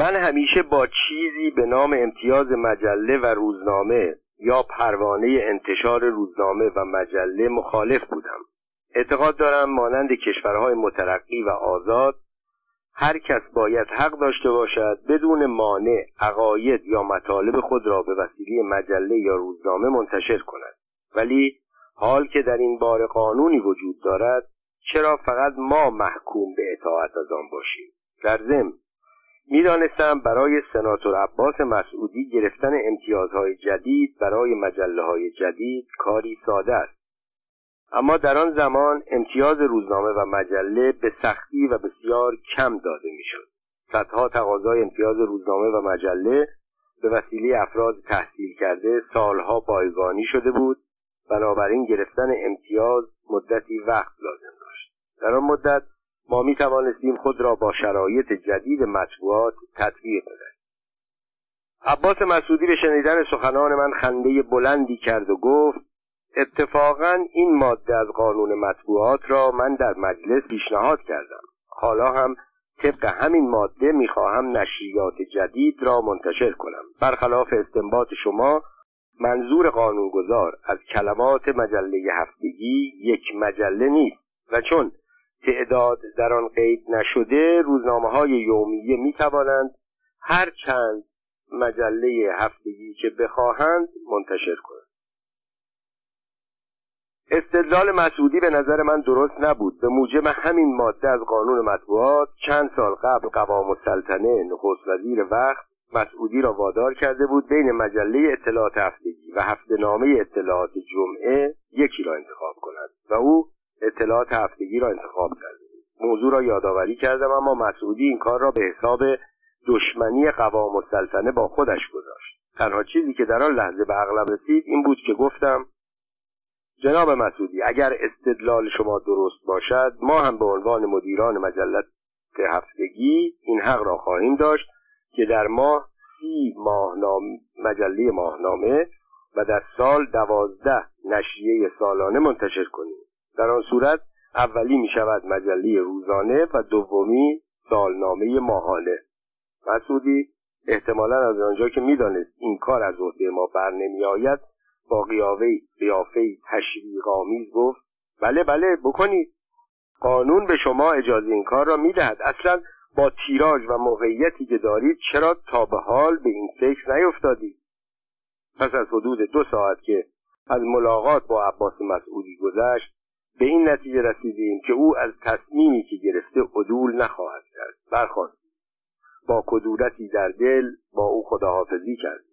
من همیشه با چیزی به نام امتیاز مجله و روزنامه یا پروانه انتشار روزنامه و مجله مخالف بودم. اعتقاد دارم مانند کشورهای مترقی و آزاد هر کس باید حق داشته باشد بدون مانع عقاید یا مطالب خود را به وسیله مجله یا روزنامه منتشر کند. ولی حال که در این بار قانونی وجود دارد چرا فقط ما محکوم به اطاعت از آن باشیم؟ در ضمن می‌دانستم برای سناتور عباس مسعودی گرفتن امتیازهای جدید برای مجله های جدید کاری ساده است. اما در آن زمان امتیاز روزنامه و مجله به سختی و بسیار کم داده می‌شد. صدها تقاضای امتیاز روزنامه و مجله به وسیله افراد تحصیل کرده سالها بایگانی شده بود. بنابراین گرفتن امتیاز مدتی وقت لازم داشت. در آن مدت ما می توانستیم خود را با شرایط جدید مطبوعات تطبیق بدهیم عباس مسعودی به شنیدن سخنان من خنده بلندی کرد و گفت اتفاقا این ماده از قانون مطبوعات را من در مجلس پیشنهاد کردم. حالا هم طبق همین ماده می‌خواهم نشریات جدید را منتشر کنم. برخلاف استنباط شما منظور قانونگذار از کلمات مجله هفتگی یک مجله نیست و چون تعداد در آن قید نشده روزنامه های یومیه می توانند هر چند مجله هفتگی که بخواهند منتشر کنند. استدلال مسعودی به نظر من درست نبود. به موجب همین ماده از قانون مطبوعات چند سال قبل قوام السلطنه نخست وزیر وقت مسعودی را وادار کرده بود بین مجله اطلاعات هفتگی و هفته نامه اطلاعات جمعه یکی را انتخاب کند و او اطلاعات هفتگی را انتخاب کرده موضوع را یادآوری کردم اما مسعودی این کار را به حساب دشمنی قوام السلطنه با خودش گذاشت. تنها چیزی که در آن لحظه به عقلم رسید این بود که گفتم جناب مسعودی اگر استدلال شما درست باشد ما هم به عنوان مدیران مجلت هفتگی این حق را خواهیم داشت که در ماه سی ماهنام مجله ماهنامه و در سال دوازده نشریه سالانه منتشر کنیم. در آن صورت اولی می شود مجله روزانه و دومی سالنامه ماهانه. مسعودی احتمالا از آنجا که می‌دانست این کار از عهده ما بر نمی آید با قیافه قیافه تشویق آمیز گفت بله بله بکنید. قانون به شما اجازه این کار را می‌دهد. اصلا با تیراژ و موقعیتی که دارید چرا تا به حال به این فکر نیفتادید؟ پس از حدود دو ساعت که از ملاقات با عباس مسعودی گذشت به این نتیجه رسیدیم که او از تصمیمی که گرفته عدول نخواهد کرد. برخواست. با کدورتی در دل با او خداحافظی کرد.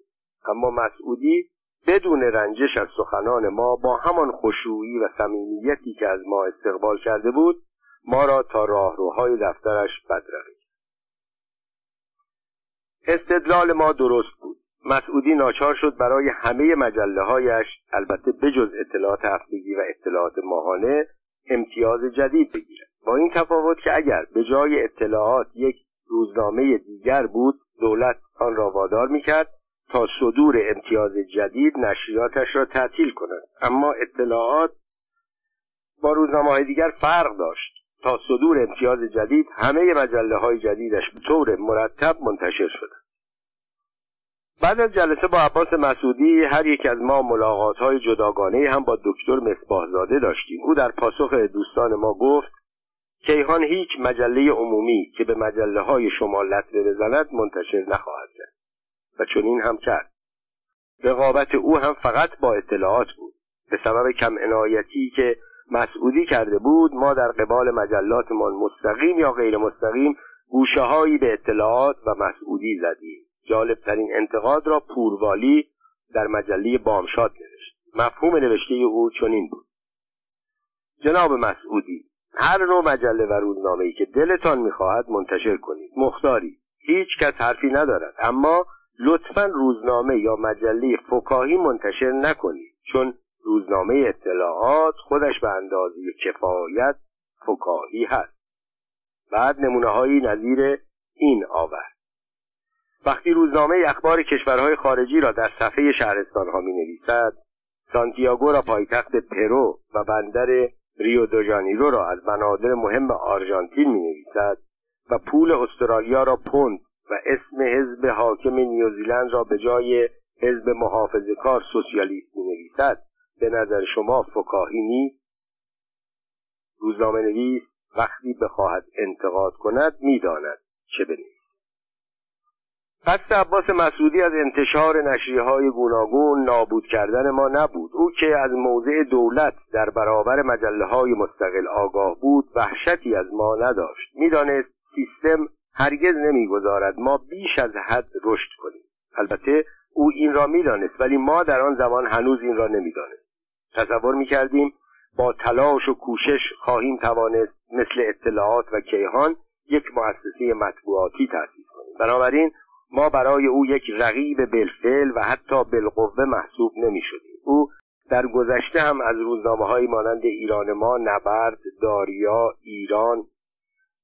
اما مسعودی بدون رنجش از سخنان ما با همان خشوعی و صمیمیتی که از ما استقبال کرده بود ما را تا راهروهای دفترش بدرقه استدلال ما درست بود. مسعودی ناچار شد برای همه مجله هایش البته بجز اطلاعات هفتگی و اطلاعات ماهانه امتیاز جدید بگیرد. با این تفاوت که اگر به جای اطلاعات یک روزنامه دیگر بود دولت آن را وادار می‌کرد تا صدور امتیاز جدید نشریاتش را تعطیل کند. اما اطلاعات با روزنامه های دیگر فرق داشت. تا صدور امتیاز جدید همه مجله های جدیدش به طور مرتب منتشر شدند. بعد از جلسه با عباس مسعودی هر یک از ما ملاقات های جداگانه هم با دکتر مصباحزاده داشتیم. او در پاسخ دوستان ما گفت کیهان هیچ مجله عمومی که به مجله های شما لطمه بزند منتشر نخواهد کرد. و چنین هم کرد. رقابت او هم فقط با اطلاعات بود. به سبب کم عنایتی که مسعودی کرده بود ما در قبال مجلاتمان مستقیم یا غیر مستقیم گوشه هایی به اطلاعات و مسعودی زدیم. جالبترین انتقاد را پوروالی در مجله بامشاد نوشت. مفهوم نوشته او چنین بود. جناب مسعودی هر نوع مجله و روزنامه ای که دلتان می‌خواهد منتشر کنید. مختاری هیچ کس حرفی ندارد. اما لطفا روزنامه یا مجله فکاهی منتشر نکنید. چون روزنامه اطلاعات خودش به اندازه کفایت فکاهی هست. بعد نمونه هایی نظیر این آورد. وقتی روزنامه اخبار کشورهای خارجی را در صفحه شهرستان ها می نویسد سانتیاگو را پایتخت پرو و بندر ریو دو جانیرو را از بنادر مهم آرژانتین می نویسد و پول استرالیا را پوند و اسم حزب حاکم نیوزیلند را به جای حزب محافظه کار سوسیالیست می نویسد به نظر شما فکاهی نیست؟ روزنامه نویس وقتی بخواهد انتقاد کند می‌داند چه بنویسد. قصد عباس مسعودی از انتشار نشریه های گوناگون نابود کردن ما نبود. او که از موضع دولت در برابر مجله های مستقل آگاه بود وحشتی از ما نداشت. می‌دانست سیستم هرگز نمی‌گذارد ما بیش از حد رشد کنیم. البته او این را می‌دانست ولی ما در آن زمان هنوز این را نمی‌دانست تصور می‌کردیم با تلاش و کوشش خواهیم توانست مثل اطلاعات و کیهان یک مؤسسه مطبوعاتی تأسیس کنیم. بنابراین ما برای او یک رقیب بالفعل و حتی بالقوه محسوب نمی شدیم. او در گذشته هم از روزنامه های مانند ایران ما نبرد داریا ایران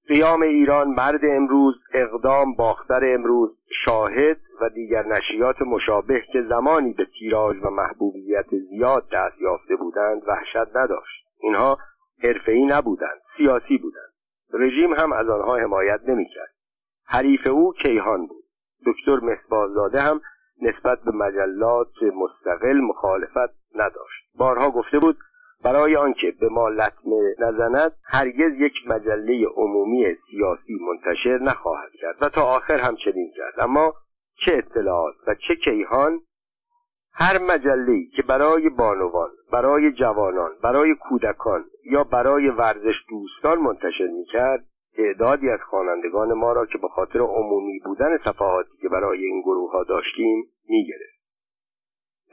قیام ایران مرد امروز اقدام باختر امروز شاهد و دیگر نشریات مشابه که زمانی به تیراژ و محبوبیت زیاد دست یافته بودند وحشت نداشت. اینها حرفه‌ای نبودند سیاسی بودند. رژیم هم از آنها حمایت نمی‌کرد. حریف او کیهان بود. دکتر مصباحزاده هم نسبت به مجلات مستقل مخالفت نداشت. بارها گفته بود برای آنکه به ما لطمه نزند هرگز یک مجله عمومی سیاسی منتشر نخواهد کرد و تا آخر هم چنین کرد. اما چه اطلاعات و چه کیهان؟ هر مجله که برای بانوان برای جوانان برای کودکان یا برای ورزش دوستان منتشر می‌کرد تعدادی از خوانندگان ما را که به خاطر عمومی بودن صفحاتی که برای این گروه ها داشتیم می‌گرفت.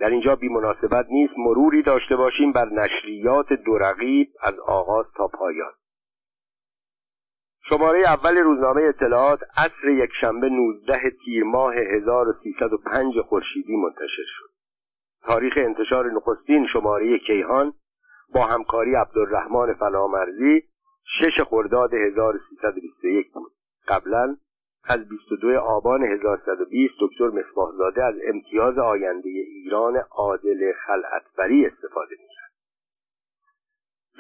در اینجا بی مناسبت نیست مروری داشته باشیم بر نشریات دورقیب از آغاز تا پایان. شماره اول روزنامه اطلاعات عصر یکشنبه 19 تیر ماه 1305 خورشیدی منتشر شد. تاریخ انتشار نخستین شماره کیهان با همکاری عبدالرحمن فلامرزی شش خرداد 1321 بود. قبلا از 22 آبان 1120 دکتر مصباحزاده از امتیاز آینده ایران عادل خلعتبری استفاده می‌کرد.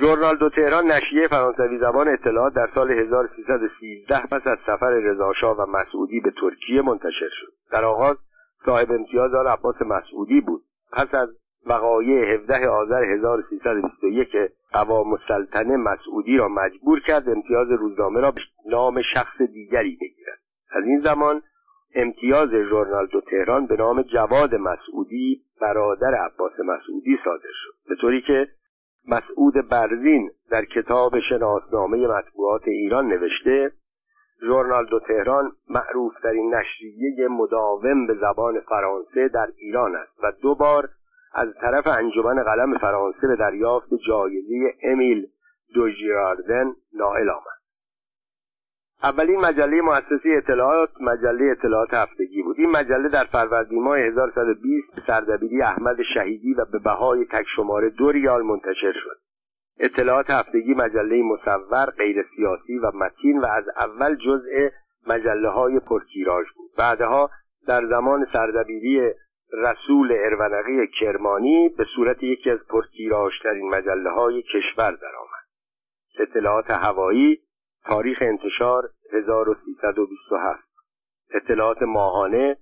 ژورنال دو تهران نشریه فرانسوی زبان اطلاعات در سال 1313 پس از سفر رضاشاه و مسعودی به ترکیه منتشر شد. در آغاز صاحب امتیاز آن عباس مسعودی بود. پس از وقایع 17 آذر 1321 که قوام السلطنه مسعودی را مجبور کرد امتیاز روزنامه را به نام شخص دیگری بگیرد. از این زمان امتیاز ژورنال دو تهران به نام جواد مسعودی برادر عباس مسعودی صادر شد. به طوری که مسعود برزین در کتاب شناسنامه مطبوعات ایران نوشته ژورنال دو تهران معروف در این نشریه مداوم به زبان فرانسه در ایران است و دو بار از طرف انجمن قلم فرانسه به دریافت جایزه امیل دوژیراردن نائل آمد. اولین مجله مؤسسه اطلاعات مجله اطلاعات هفتگی بود. این مجله در فروردین ماه 1120 به سردبیری احمد شهیدی و به بهای تک شماره دو ریال منتشر شد. اطلاعات هفتگی مجله مصور غیر سیاسی و متین و از اول جزء مجله های پرتیراژ بود. بعدها در زمان سردبیری رسول ارونقی کرمانی به صورت یکی از پرتیراژترین مجله های کشور درآمد. اطلاعات هوایی تاریخ انتشار 1327 اطلاعات ماهانه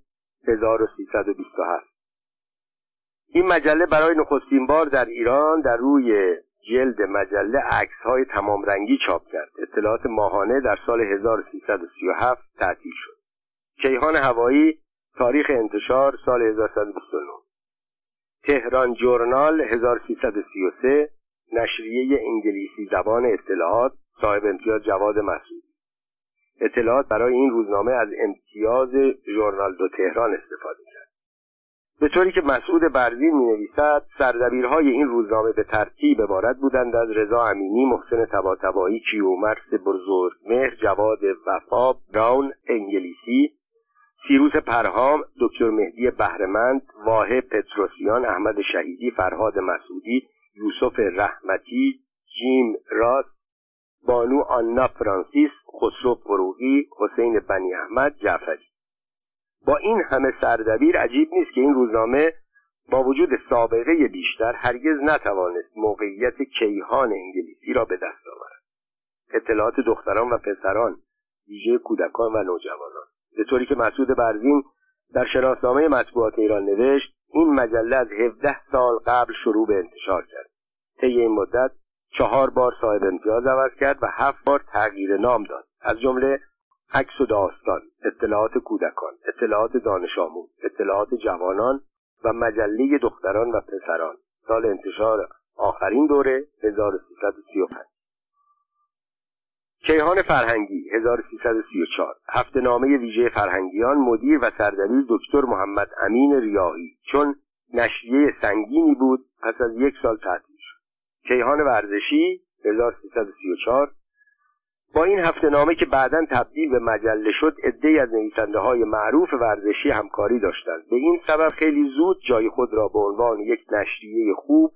1327 این مجله برای نخستین بار در ایران در روی جلد مجله عکس های تمام رنگی چاپ کرد. اطلاعات ماهانه در سال 1337 تعطیل شد. کیهان هوایی تاریخ انتشار سال 1129 تهران جورنال 1333 نشریه انگلیسی زبان اطلاعات صاحب امتیاز جواد مسعود. اطلاعات برای این روزنامه از امتیاز ژورنال دو تهران استفاده کرد. به طوری که مسعود برزین می نویسد سردبیرهای این روزنامه به ترتیب عبارت بودند از رضا امینی محسن تباتبایی کیومرس بزرگ مهر جواد وفا براون انگلیسی سیروس پرهام دکتر مهدی بهرمند واحد پتروسیان احمد شهیدی فرهاد مسعودی یوسف رحمتی جیم راست بانو آنا فرانسیس خسرو فروغی حسین بنی احمد جعفری. با این همه سردبیر عجیب نیست که این روزنامه با وجود سابقه بیشتر هرگز نتوانست موقعیت کیهان انگلیسی را به دست آورد. اطلاعات دختران و پسران ویژه کودکان و نوجوانان. به طوری که مسعود برزین در شناسنامه مطبوعات ایران نوشت این مجله از 17 سال قبل شروع به انتشار کرد. طی این مدت چهار بار صاحب امتیاز عوض کرد و هفت بار تغییر نام داد. از جمله عکس و داستان اطلاعات کودکان اطلاعات دانش آموز اطلاعات جوانان و مجله دختران و پسران. سال انتشار آخرین دوره 1335 کیهان فرهنگی 1334 هفته نامه ویژه فرهنگیان مدیر و سردبیر دکتر محمد امین ریاهی. چون نشریه سنگینی بود پس از یک سال تعطیل شد. کیهان ورزشی 1334 با این هفته نامه که بعدا تبدیل به مجله شد عدهای از نویسنده های معروف ورزشی همکاری داشتند. به این سبب خیلی زود جای خود را به عنوان یک نشریه خوب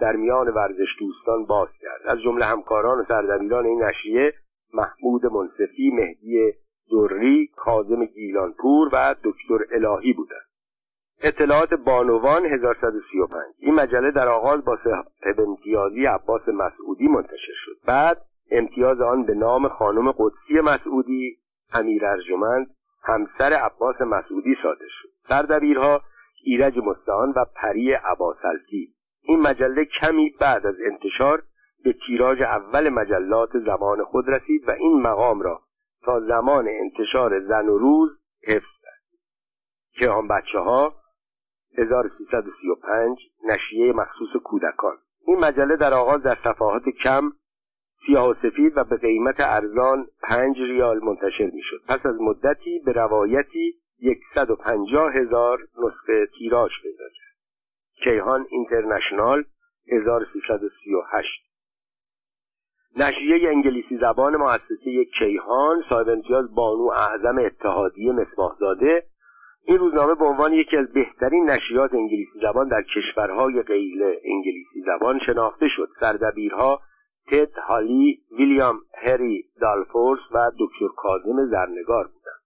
در میان ورزش دوستان باز کرد از جمله همکاران و سردبیران این نشریه محمود منصفی مهدی دوری کاظم گیلانپور و دکتر الهی بودند. اطلاعات بانوان 1135 این مجله در آغاز با صاحب امتیازی عباس مسعودی منتشر شد. بعد امتیاز آن به نام خانم قدسی مسعودی امیر ارجمند همسر عباس مسعودی صادر شد. سردبیرها ایرج مستعان و پری عباسلتی این مجله کمی بعد از انتشار به تیراژ اول مجلات زمان خود رسید و این مقام را تا زمان انتشار زن و روز حفظ کرد. که آن بچه ها 1335 نشریه مخصوص کودکان. این مجله در آغاز در صفحات کم سیاه و سفید و به قیمت ارزان پنج ریال منتشر می شد پس از مدتی به روایتی یکصد و پنجاه هزار نسخه تیراژ پیدا کیهان اینترنشنال 1338 نشریه انگلیسی زبان مؤسسه کیهان صاحب امتیاز بانو اعظم اتحادیه مصباحزاده این روزنامه به عنوان یکی از بهترین نشریات انگلیسی زبان در کشورهای غیر انگلیسی زبان شناخته شد. سردبیرها تد هالی ویلیام هری دالفورس و دکتر کاظم زرنگار بودند.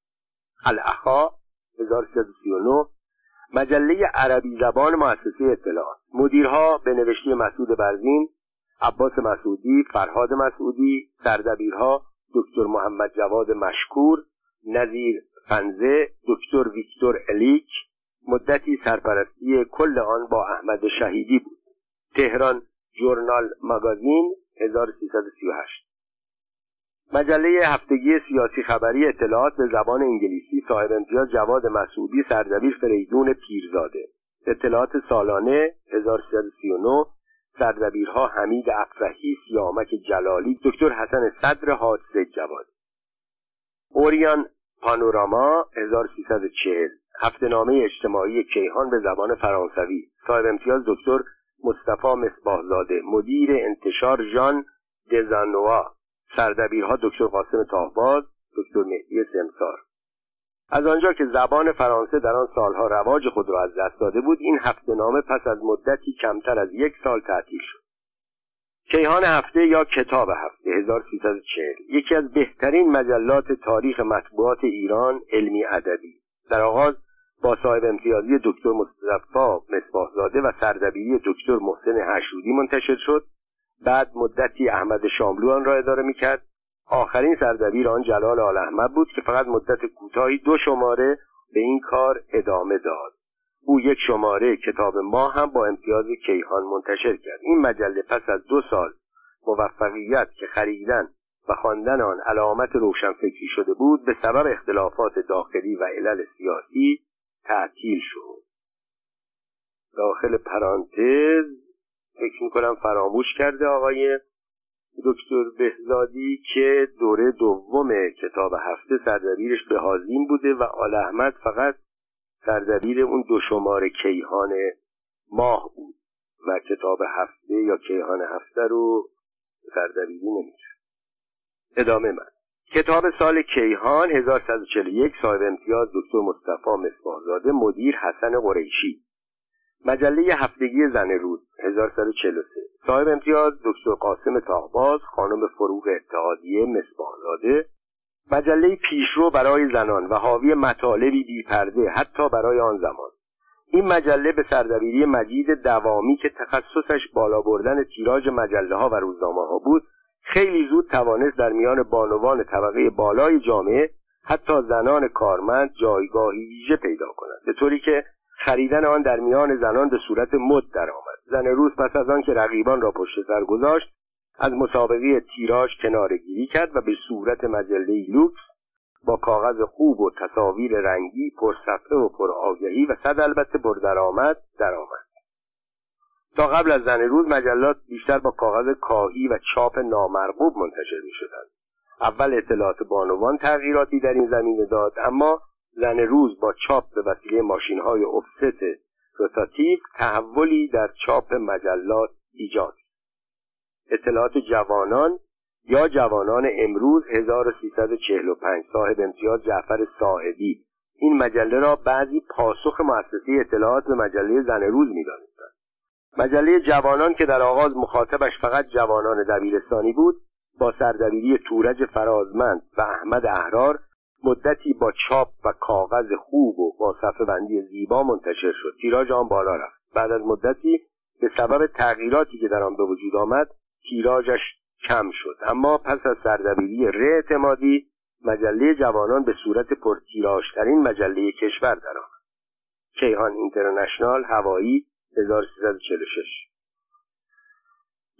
الاخا 1339 مجله عربی زبان مؤسسه اطلاعات. مدیرها به نوشته مسعود برزین عباس مسعودی فرهاد مسعودی سردبیرها دکتر محمد جواد مشکور نظیر فنزه دکتر ویکتور الیک. مدتی سرپرستی کل آن با احمد شهیدی بود. تهران جورنال مگازین 1338 مجله هفتگی سیاسی خبری اطلاعات به زبان انگلیسی صاحب امتیاز جواد مسعودی سردبیر فریدون پیرزاده. اطلاعات سالانه 1339 سردبیرها حمید افرحی سیامک جلالی دکتر حسن صدر حادثه جواد. اوریان پانوراما 1340 هفته نامه اجتماعی کیهان به زبان فرانسوی. صاحب امتیاز دکتر مصطفی مصباحزاده. مدیر انتشار ژان دزانوا. سردبیرها دکتر قاسم تاهباز دکتر مهدی سمسار. از آنجا که زبان فرانسه در آن سالها رواج خود را از دست داده بود این هفته نامه پس از مدتی کمتر از یک سال تعطیل شد. کیهان هفته یا کتاب هفته 1340 یکی از بهترین مجلات تاریخ مطبوعات ایران علمی ادبی. در آغاز با صاحب امتیازی دکتر مصطفی مصباحزاده و سردبیری دکتر محسن حشودی منتشر شد. بعد مدتی احمد شاملو آن را اداره می‌کرد. آخرین سردبیر آن جلال آل احمد بود که فقط مدت کوتاهی دو شماره به این کار ادامه داد. او یک شماره کتاب ما هم با امتیاز کیهان منتشر کرد. این مجله پس از دو سال موفقیت که خریدن و خواندن آن علامت روشنفکری شده بود به سبب اختلافات داخلی و علل سیاسی تعطیل شد. داخل پرانتز فکر می‌کنم فراموش کرده آقای دکتر بهزادی که دوره دوم کتاب هفته سردبیرش به هازین بوده و آل احمد فقط سردبیر اون دو شماره کیهان ماه بود و کتاب هفته یا کیهان هفته رو سردبیری نمیشه ادامه من. کتاب سال کیهان 1141 صاحب امتیاز دکتر مصطفی مصباحزاده مدیر حسن قریشی. مجله هفتگی زن روز 1143 صاحب امتیاز دکتر قاسم تاغباز خانم فروغ اتحادیه مصباحزاده. مجله پیشرو برای زنان و حاوی مطالبی بیپرده حتی برای آن زمان. این مجله به سردبیری مجید دوامی که تخصصش بالا بردن تیراژ مجله ها و روزنامه ها بود خیلی زود توانست در میان بانوان طبقه بالای جامعه حتی زنان کارمند جایگاهی ویژه پیدا کنند به طوری که خریدن آن در میان زنان به صورت مد درآمد زن روز پس از آن که رقیبان را پشت سر گذاشت از مسابقه تیراژ کنارگیری کرد و به صورت مجله لوکس با کاغذ خوب و تصاویر رنگی پرصفحه و پرآگهی و صد البته پردرآمد درآمد تا قبل از زن روز مجلات بیشتر با کاغذ کاهی و چاپ نامرغوب منتشر می شدند. اول اطلاعات بانوان تغییراتی در این زمینه داد اما زن روز با چاپ به وسیله ماشین های افست روتاتیو تحولی در چاپ مجلات ایجاد اطلاعات جوانان یا جوانان امروز 1345 صاحب امتیاز جعفر صاحبی این مجله را بعضی پاسخ مؤسسه اطلاعات به مجله زن روز می‌دانستند. مجله جوانان که در آغاز مخاطبش فقط جوانان دبیرستانی بود با سردبیری تورج فرازمند و احمد احرار مدتی با چاپ و کاغذ خوب و با صفحه بندی زیبا منتشر شد. تیراژ آن بالا رفت. بعد از مدتی به سبب تغییراتی که در آن به وجود آمد تیراژش کم شد. اما پس از سردبیری ره اعتمادی مجله جوانان به صورت پرتیراژترین مجله کشور درآمد کیهان اینترنشنال هوایی 1346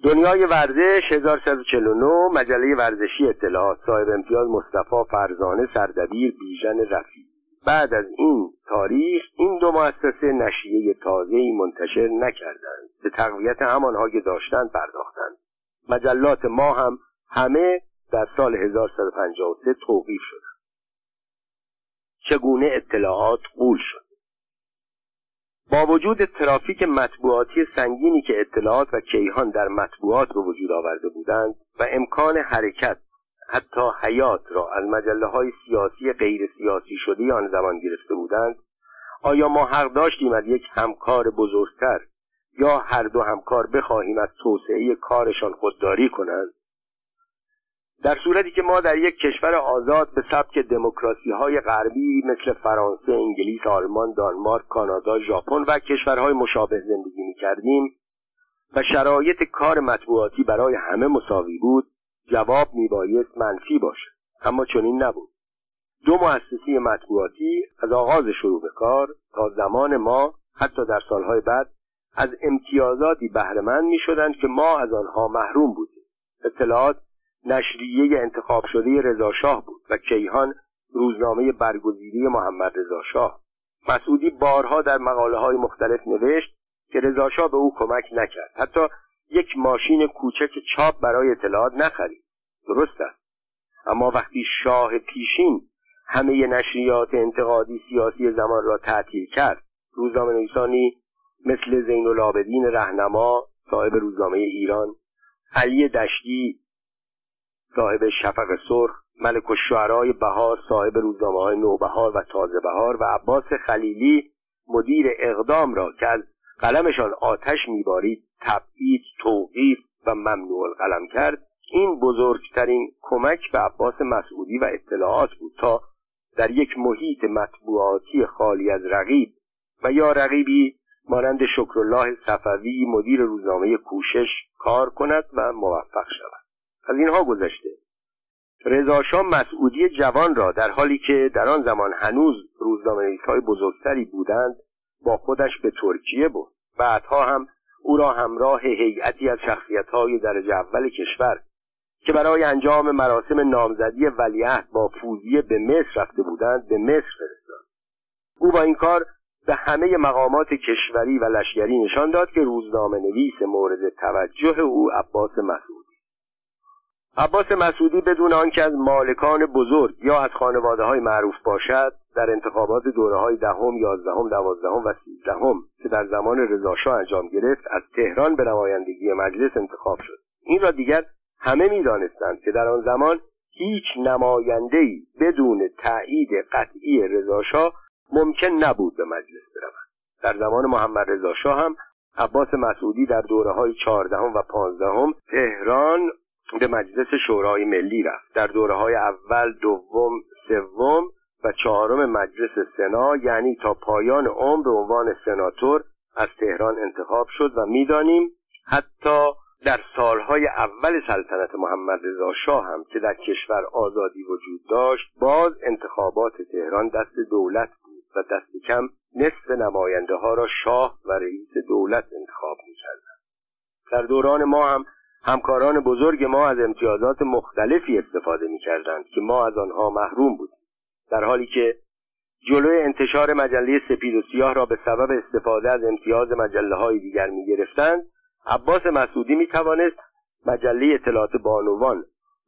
دنیای ورزش 1149 مجله ورزشی اطلاعات صاحب امتیاز مصطفی فرزانه سردبیر بیژن رفی بعد از این تاریخ این دو مؤسسه نشریه تازه‌ای منتشر نکردند. به تقویت همانها که داشتند پرداختند. مجلات ما هم همه در سال 1153 توقیف شدند. چگونه اطلاعات قول شد؟ با وجود ترافیک مطبوعاتی سنگینی که اطلاعات و کیهان در مطبوعات به وجود آورده بودند و امکان حرکت حتی حیات را از مجله های سیاسی غیر سیاسی شده آن زمان گرفته بودند آیا ما حق داشتیم از یک همکار بزرگتر یا هر دو همکار بخواهیم از توسعه کارشان خودداری کنند؟ در صورتی که ما در یک کشور آزاد به سبک دموکراسی های غربی مثل فرانسه، انگلیس، آلمان، دانمارک، کانادا، ژاپن و کشورهای مشابه زندگی می کردیم و شرایط کار مطبوعاتی برای همه مساوی بود جواب میبایست منفی باشد. اما چنین نبود. دو مؤسسه مطبوعاتی از آغاز شروع به کار تا زمان ما حتی در سالهای بعد از امتیازاتی بهرهمند می شدند که ما از آنها محروم بودیم. اطلاعات نشریه انتخاب شده رضاشاه بود و کیهان روزنامه برگزیده محمد رضاشاه مسعودی بارها در مقاله های مختلف نوشت که رضاشاه به او کمک نکرد. حتی یک ماشین کوچک چاپ برای اطلاعات نخرید. درست است. اما وقتی شاه پیشین همه نشریات انتقادی سیاسی زمان را تعطیل کرد روزنامه نویسانی مثل زین العابدین رهنما صاحب روزنامه ایران علی دشتی صاحب شفق سرخ ملک الشعرای بهار صاحب روزنامه های نوبهار و تازه بهار و عباس خلیلی مدیر اقدام را که از قلمشان آتش میبارید تبعید توقیف و ممنوع القلم کرد. این بزرگترین کمک به عباس مسعودی و اطلاعات بود تا در یک محیط مطبوعاتی خالی از رقیب و یا رقیبی مانند شکرالله صفوی مدیر روزنامه کوشش کار کند و موفق شود. از اینها گذشته. رضاشاه مسعودی جوان را در حالی که در آن زمان هنوز روزنامه های بزرگتری بودند با خودش به ترکیه بود بعدها هم او را همراه هیئتی از شخصیت های درجه اول کشور که برای انجام مراسم نامزدی ولیعهد با فوزیه به مصر رفته بودند به مصر فرستاد. او با این کار به همه مقامات کشوری و لشکری نشان داد که روزنامه نویس مورد توجه او عباس مسعودی عباس مسعودی بدون آنکه از مالکان بزرگ یا از خانواده های معروف باشد در انتخابات دوره های دهم، یازدهم، دوازدهم و سیزدهم که در زمان رضاشاه انجام گرفت از تهران به نمایندگی مجلس انتخاب شد. این را دیگر همه می‌دانستند که در آن زمان هیچ نمایندهای بدون تایید قطعی رضاشاه ممکن نبود به مجلس برود. در زمان محمد رضا هم عباس مسعودی در دوره های چهاردهم و پانزدهم تهران به مجلس شورای ملی رفت. در دوره های اول دوم سوم و چهارم مجلس سنا یعنی تا پایان عمر به عنوان سناتور از تهران انتخاب شد و می‌دانیم حتی در سالهای اول سلطنت محمد رضا شاه هم که در کشور آزادی وجود داشت باز انتخابات تهران دست دولت بود و دست کم نصف نماینده ها را شاه و رئیس دولت انتخاب می در دوران ما هم همکاران بزرگ ما از امتیازات مختلفی استفاده می کردند که ما از آنها محروم بودیم. در حالی که جلوی انتشار مجله سپید و سیاه را به سبب استفاده از امتیاز مجله های دیگر می گرفتند عباس مسعودی می توانست مجله اطلاعات بانوان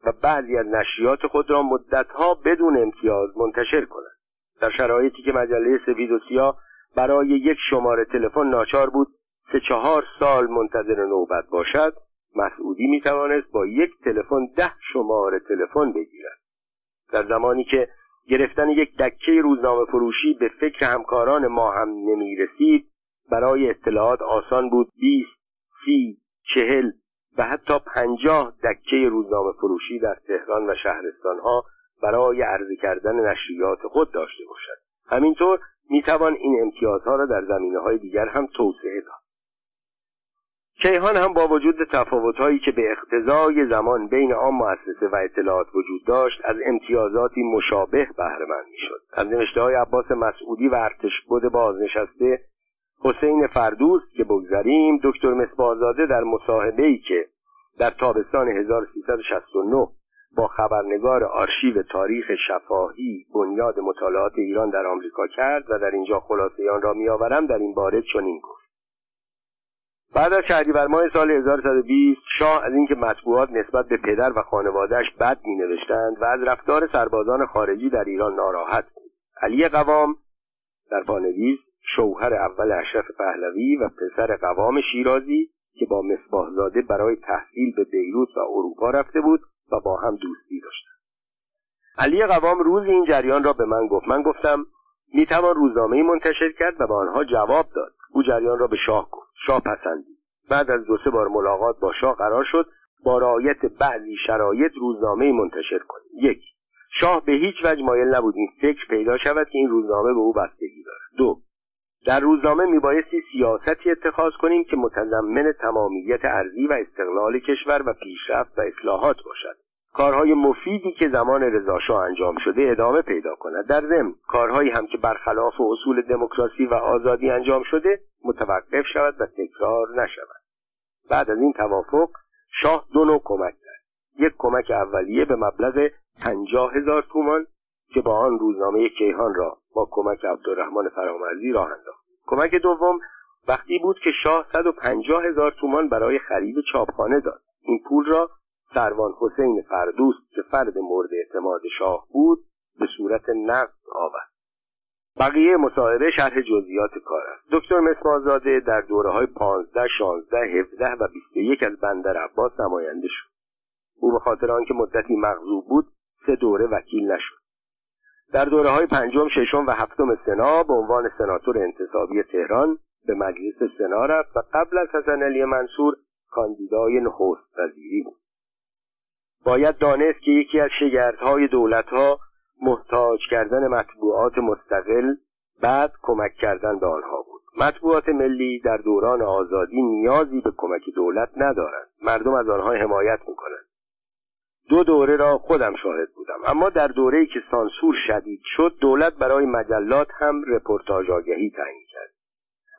و بعضی از نشریات خود را مدتها بدون امتیاز منتشر کند. در شرایطی که مجله سفید و سیاه برای یک شماره تلفن ناچار بود سه چهار سال منتظر نوبت باشد مسعودی می توانست با یک تلفن ده شماره تلفن بگیرد. در زمانی که گرفتن یک دکه روزنامه فروشی به فکر همکاران ما هم نمی رسید برای اطلاعات آسان بود بیست سی چهل و حتی پنجاه دکه روزنامه فروشی در تهران و شهرستانها برای عرضه کردن نشریات خود داشته باشد. همینطور می‌توان این امتیازها را در زمینه های دیگر هم توسعه داد. کیهان هم با وجود تفاوتهایی که به اقتضای زمان بین آن مؤسسه و اطلاعات وجود داشت از امتیازاتی مشابه بهرهمند می‌شد. از نوشته های عباس مسعودی و ارتشبد بازنشسته حسین فردوست که بگذریم دکتر مصباحزاده در ای که در تابستان 1369 با خبرنگار آرشیو تاریخ شفاهی بنیاد مطالعات ایران در آمریکا کرد و در اینجا خلاصه آن را میآورم در این باره چنین گفت. بعد از شهریور ماه سال 1120 شاه از اینکه مطبوعات نسبت به پدر و خانوادهش بد می نوشتند و از رفتار سربازان خارجی در ایران ناراحت بود. علی قوام در پانویس شوهر اول اشرف پهلوی و پسر قوام شیرازی که با مصباحزاده برای تحصیل به بیروت و اروپا رفته بود و با هم دوستی داشتند. علی قوام روز این جریان را به من گفت. من گفتم می‌توان روزنامه منتشر کرد و به آنها جواب داد. او جریان را به شاه گفت. شاه پسندید بعد از دو سه بار ملاقات با شاه قرار شد با رعایت بعضی شرایط روزنامه منتشر کنیم. یک شاه به هیچ وجه مایل نبود این فکر پیدا شود که این روزنامه به او بستگی دارد. دو در روزنامه میبایستی سیاستی اتخاذ کنیم که متضمن تمامیت ارزی و استقلال کشور و پیشرفت و اصلاحات باشد. کارهای مفیدی که زمان رضاشاه انجام شده ادامه پیدا کند. در ضمن کارهایی هم که برخلاف اصول دموکراسی و آزادی انجام شده متوقف شود و تکرار نشود. بعد از این توافق شاه دو نوع کمک کرد. یک کمک اولیه به مبلغ پنجاه هزار تومان که با آن روزنامه کیهان را با کمک عبدالرحمن فرامرزی راه انداخت. کمک دوم وقتی بود که شاه 150 هزار تومان برای خرید چاپخانه داد. این پول را سروان حسین فردوست که فرد مورد اعتماد شاه بود به صورت نقد آورد بقیه مصاحبه شرح جزئیات کار است. دکتر مسمازاده در دوره های 15 16 17 و 21 از بندر عباس نماینده شد. او به خاطر آنکه مدتی مغضوب بود سه دوره وکیل نشد. در دوره های پنجم، ششم و هفتم سنا به عنوان سناتور انتصابی تهران به مجلس سنا رفت و قبل از حسن علی منصور کاندیدای نخست وزیری بود. باید دانست که یکی از شگردهای دولتها محتاج کردن مطبوعات مستقل بعد کمک کردن به آنها بود. مطبوعات ملی در دوران آزادی نیازی به کمک دولت ندارند. مردم از آنها حمایت می‌کنند. دو دوره را خودم شاهد بودم. اما در دوره که سانسور شدید شد دولت برای مجلات هم رپورتاج آگهی تعیین کرد.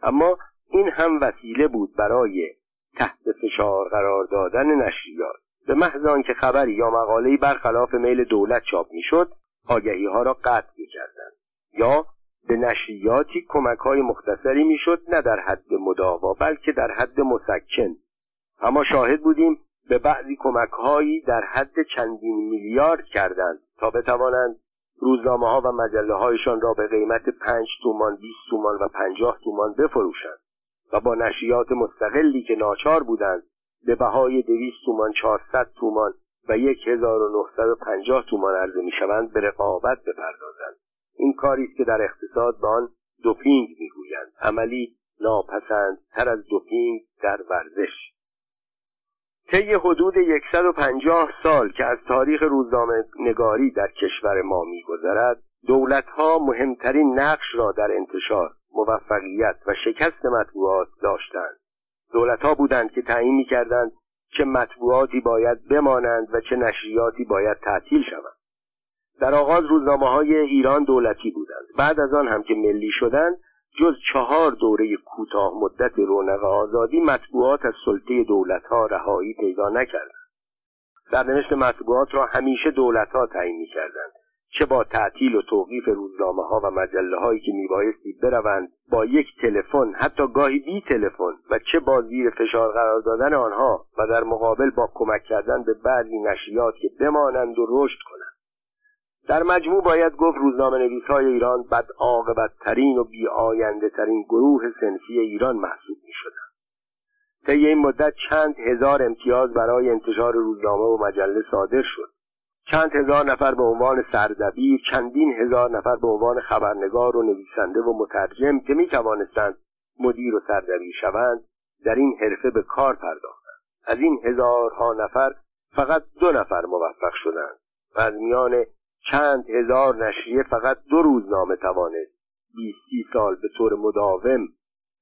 اما این هم وسیله بود برای تحت فشار قرار دادن نشریات. به محض آنکه خبری یا مقاله‌ای برخلاف میل دولت چاپ می‌شد آگهی ها را قطع می‌کردند. یا به نشریاتی کمک های مختصری می‌شد نه در حد مداوا بلکه در حد مسکن. اما شاهد بودیم به بعضی کمک هایی در حد چندین میلیارد کردند تا بتوانند روزنامه ها و مجله هایشان را به قیمت پنج تومان بیست تومان و پنجاه تومان بفروشند و با نشریات مستقلی که ناچار بودند به بهای دویست تومان چهارصد تومان و یک هزار و نهصد و پنجاه تومان عرضه می‌شوند به رقابت بپردازند. این کاری است که در اقتصاد به آن دوپینگ می‌گویند. عملی ناپسند تر از دوپینگ در ورزش. طی حدود 150 سال که از تاریخ روزنامه نگاری در کشور ما میگذرد دولتها مهمترین نقش را در انتشار موفقیت و شکست مطبوعات داشتند. دولتها بودند که تعیین می‌کردند چه مطبوعاتی باید بمانند و چه نشریاتی باید تعطیل شوند. در آغاز روزنامه های ایران دولتی بودند. بعد از آن هم که ملی شدند جز چهار دوره کوتاه مدت رونق آزادی مطبوعات از سلطه دولت ها رهایی پیدا نکردند. سرنوشت مطبوعات را همیشه دولت ها تعیین کردند چه با تعطیل و توقیف روزنامه ها و مجله هایی که میبایستی بروند با یک تلفن حتی گاهی بی تلفن و چه با زیر فشار قرار دادن آنها و در مقابل با کمک کردن به بعضی نشریات که بمانند و رشد کنند در مجموع باید گفت روزنامه نویس های ایران بد ترین و بی آینده ترین گروه سنفی ایران محسوب می شدن. طی این مدت چند هزار امتیاز برای انتشار روزنامه و مجله صادر شد چند هزار نفر به عنوان سردبیر چندین هزار نفر به عنوان خبرنگار و نویسنده و مترجم که می توانستند مدیر و سردبیر شوند در این حرفه به کار پرداختند. از این هزارها نفر فقط دو نفر موفق شدند و از میان چند هزار نشریه فقط دو روزنامه توانست بیستی سال به طور مداوم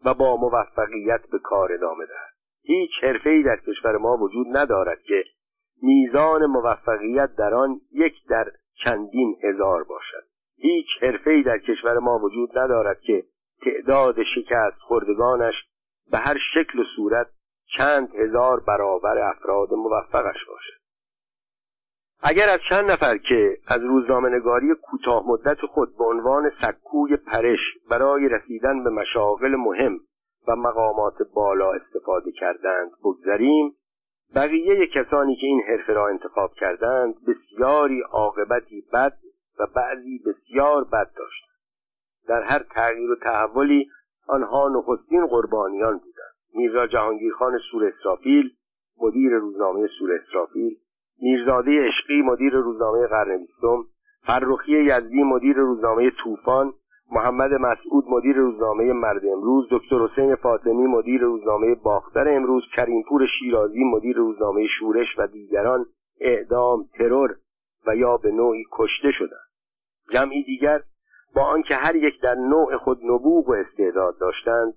و با موفقیت به کار ادامه دهد. هیچ حرفهای در کشور ما وجود ندارد که میزان موفقیت در آن یک در چندین هزار باشد. هیچ حرفهای در کشور ما وجود ندارد که تعداد شکست خوردگانش به هر شکل و صورت چند هزار برابر افراد موفقش باشد. اگر از چند نفر که از روزنامهنگاری کوتاه مدت خود به عنوان سکوی پرش برای رسیدن به مشاغل مهم و مقامات بالا استفاده کردند بگذریم. بقیه کسانی که این حرفه را انتخاب کردند بسیاری عاقبتی بد و بعضی بسیار بد داشتند. در هر تغییر و تحولی آنها نخستین قربانیان بودند. میرزا جهانگیرخان سور اسرافیل مدیر روزنامه سور اسرافیل میرزاده عشقی مدیر روزنامه قرن بیستم فرخی یزدی مدیر روزنامه طوفان محمد مسعود مدیر روزنامه مرد امروز دکتر حسین فاطمی مدیر روزنامه باختر امروز کریمپور شیرازی مدیر روزنامه شورش و دیگران اعدام ترور و یا به نوعی کشته شدند. جمعی دیگر با آنکه هر یک در نوع خود نبوغ و استعداد داشتند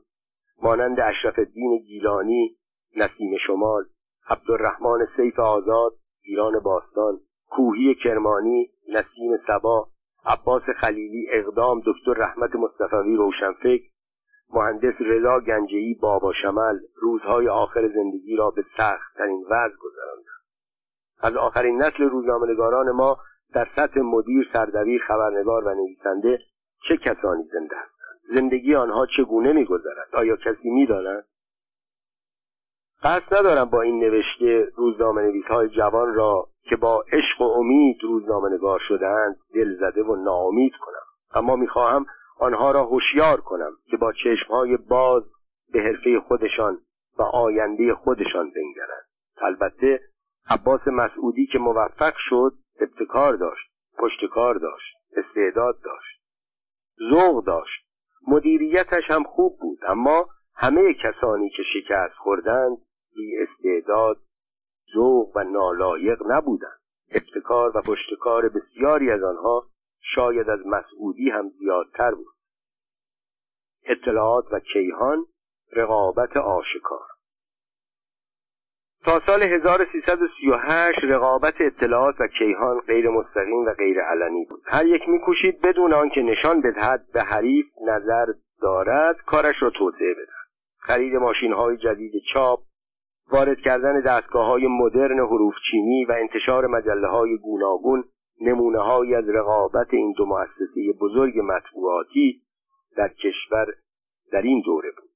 مانند اشرف الدین گیلانی نسیم شمال عبدالرحمن سیف آزاد ایران باستان کوهی کرمانی نسیم سبا عباس خلیلی اقدام دکتر رحمت مصطفی روشنفکر مهندس رضا گنجهی بابا شمل روزهای آخر زندگی را به سخت ترین وضع گذراندند. از آخرین نسل روزنامهنگاران ما در سطح مدیر سردبیر خبرنگار و نویسنده چه کسانی زنده هستند؟ زندگی آنها چگونه میگذرد؟ آیا کسی می‌داند؟ قصد ندارم با این نوشته روزنامه نویس های جوان را که با عشق و امید روزنامه نگار شدهاند دلزده و ناامید کنم. اما می‌خواهم آنها را هوشیار کنم که با چشمهای باز به حرفه خودشان و آینده خودشان بنگرند. البته عباس مسعودی که موفق شد ابتکار داشت پشتکار داشت استعداد داشت ذوق داشت. مدیریتش هم خوب بود اما همه کسانی که شکست خوردند بی استعداد ذوق و نالایق نبودند. ابتکار و پشتکار بسیاری از آنها شاید از مسعودی هم زیادتر بود. اطلاعات و کیهان رقابت آشکار. تا سال 1338 رقابت اطلاعات و کیهان غیر مستقیم و غیر علنی بود. هر یک میکوشید بدون آنکه نشان بدهد به حریف نظر دارد کارش را توسعه بدهد. خرید ماشین های جدید چاپ وارد کردن دستگاه های مدرن حروف چینی و انتشار مجله های گوناگون نمونه های از رقابت این دو مؤسسه بزرگ مطبوعاتی در کشور در این دوره بود.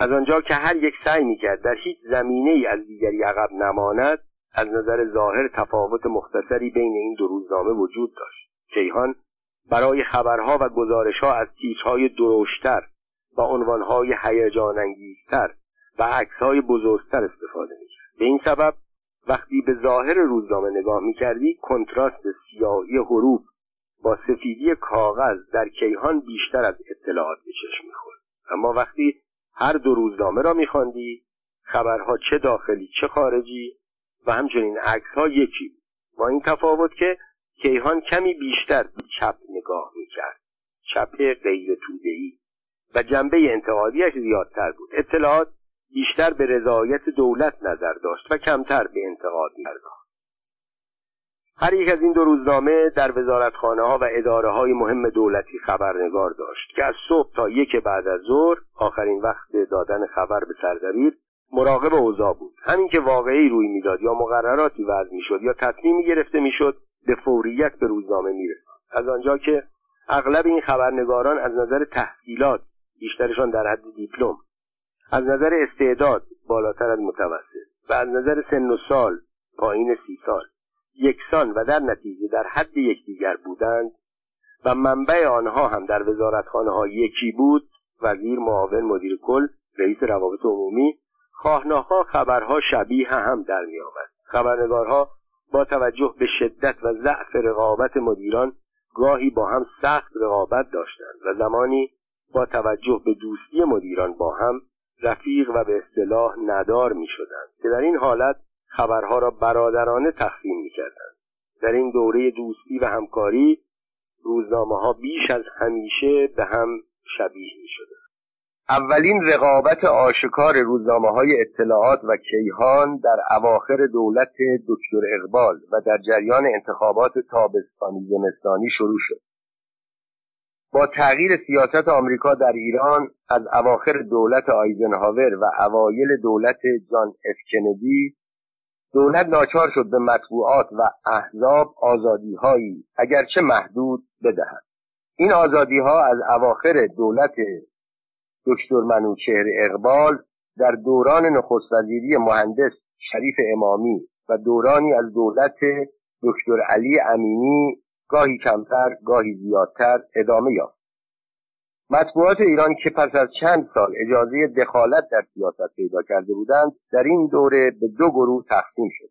از آنجا که هر یک سعی می‌کرد در هیچ زمینه ای از دیگری عقب نماند از نظر ظاهر تفاوت مختصری بین این دو روزنامه وجود داشت. کیهان برای خبرها و گزارشها از تیترهای درشتر و عنوانهای هیجان انگیزتر و عکسهای بزرگتر استفاده می‌کرد به این سبب وقتی به ظاهر روزنامه نگاه می‌کردی کنتراست سیاهی حروف با سفیدی کاغذ در کیهان بیشتر از اطلاعات به چشم می‌خورد. اما وقتی هر دو روزنامه را میخواندی خبرها چه داخلی چه خارجی و همچنین عکسها یکی بود. با این تفاوت که کیهان کمی بیشتر به چپ نگاه می‌کرد. چپ غیر تودهای و جنبه انتقادیش زیادتر بود. اطلاعات بیشتر به رضایت دولت نظر داشت و کمتر به انتقاد پرداخت هر یک از این دو روزنامه در وزارتخانه ها و اداره های مهم دولتی خبرنگار داشت که از صبح تا یک بعد از ظهر آخرین وقت دادن خبر به سرزمین مراقب اوضاع بود. همین که واقعی روی می‌داد یا مقرراتی وضع می‌شد یا تصمیمی گرفته می‌شد به فوریت به روزنامه میرساند از آنجا که اغلب این خبرنگاران از نظر تحصیلات بیشترشان در حد دیپلم از نظر استعداد بالاتر از متوسط و از نظر سن و سال پایین سی سال. یکسان و در نتیجه در حد یکدیگر بودند و منبع آنها هم در وزارتخانه ها یکی بود. وزیر معاون مدیر کل رئیس روابط عمومی خواهناخواه خبرها شبیه هم در می آمد خبرنگارها با توجه به شدت و ضعف رقابت مدیران گاهی با هم سخت رقابت داشتند و زمانی با توجه به دوستی مدیران با هم رفیق و به اصطلاح ندار می شدند که در این حالت خبرها را برادرانه تقسیم می کردند. در این دوره دوستی و همکاری روزنامه ها بیش از همیشه به هم شبیه می شدند. اولین رقابت آشکار روزنامه های اطلاعات و کیهان در اواخر دولت دکتر اقبال و در جریان انتخابات تابستانی زمستانی شروع شد با تغییر سیاست آمریکا در ایران از اواخر دولت آیزنهاور و اوایل دولت جان اف کندی دولت ناچار شد به مطبوعات و احزاب آزادیهایی اگرچه محدود بدهد. این آزادی ها از اواخر دولت دکتر منوچهر اقبال در دوران نخست وزیری مهندس شریف امامی و دورانی از دولت دکتر علی امینی گاهی کمتر گاهی زیادتر ادامه یافت. مطبوعات ایران که پس از چند سال اجازه دخالت در سیاست پیدا کرده بودند در این دوره به دو گروه تقسیم شد.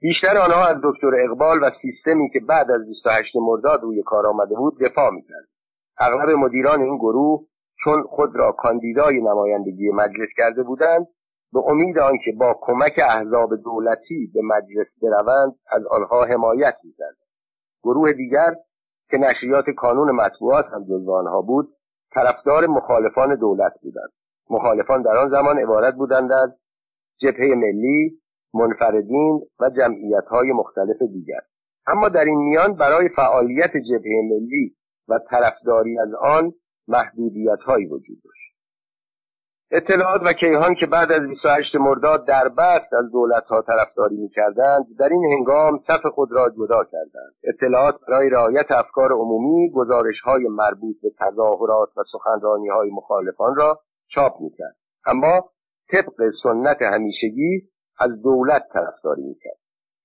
بیشتر آنها از دکتر اقبال و سیستمی که بعد از 28 مرداد روی کار آمده بود دفاع می‌کرد اغلب مدیران این گروه چون خود را کاندیدای نمایندگی مجلس کرده بودند به امید آنکه با کمک احزاب دولتی به مجلس بروند از آنها حمایت می‌کردند. گروه دیگر که نشریات کانون مطبوعات هم جزو آنها بود طرفدار مخالفان دولت بودند. مخالفان در آن زمان عبارت بودند از جبهه ملی منفردین و جمعیت های مختلف دیگر. اما در این میان برای فعالیت جبهه ملی و طرفداری از آن محدودیت هایی وجود داشت. اطلاعات و کیهان که بعد از 28 مرداد در بست از دولت ها طرفداری می کردند در این هنگام صف خود را جدا کردند. اطلاعات برای رعایت افکار عمومی گزارش های مربوط به تظاهرات و سخنرانی های مخالفان را چاپ می کرد اما طبق سنت همیشگی از دولت طرفداری می کرد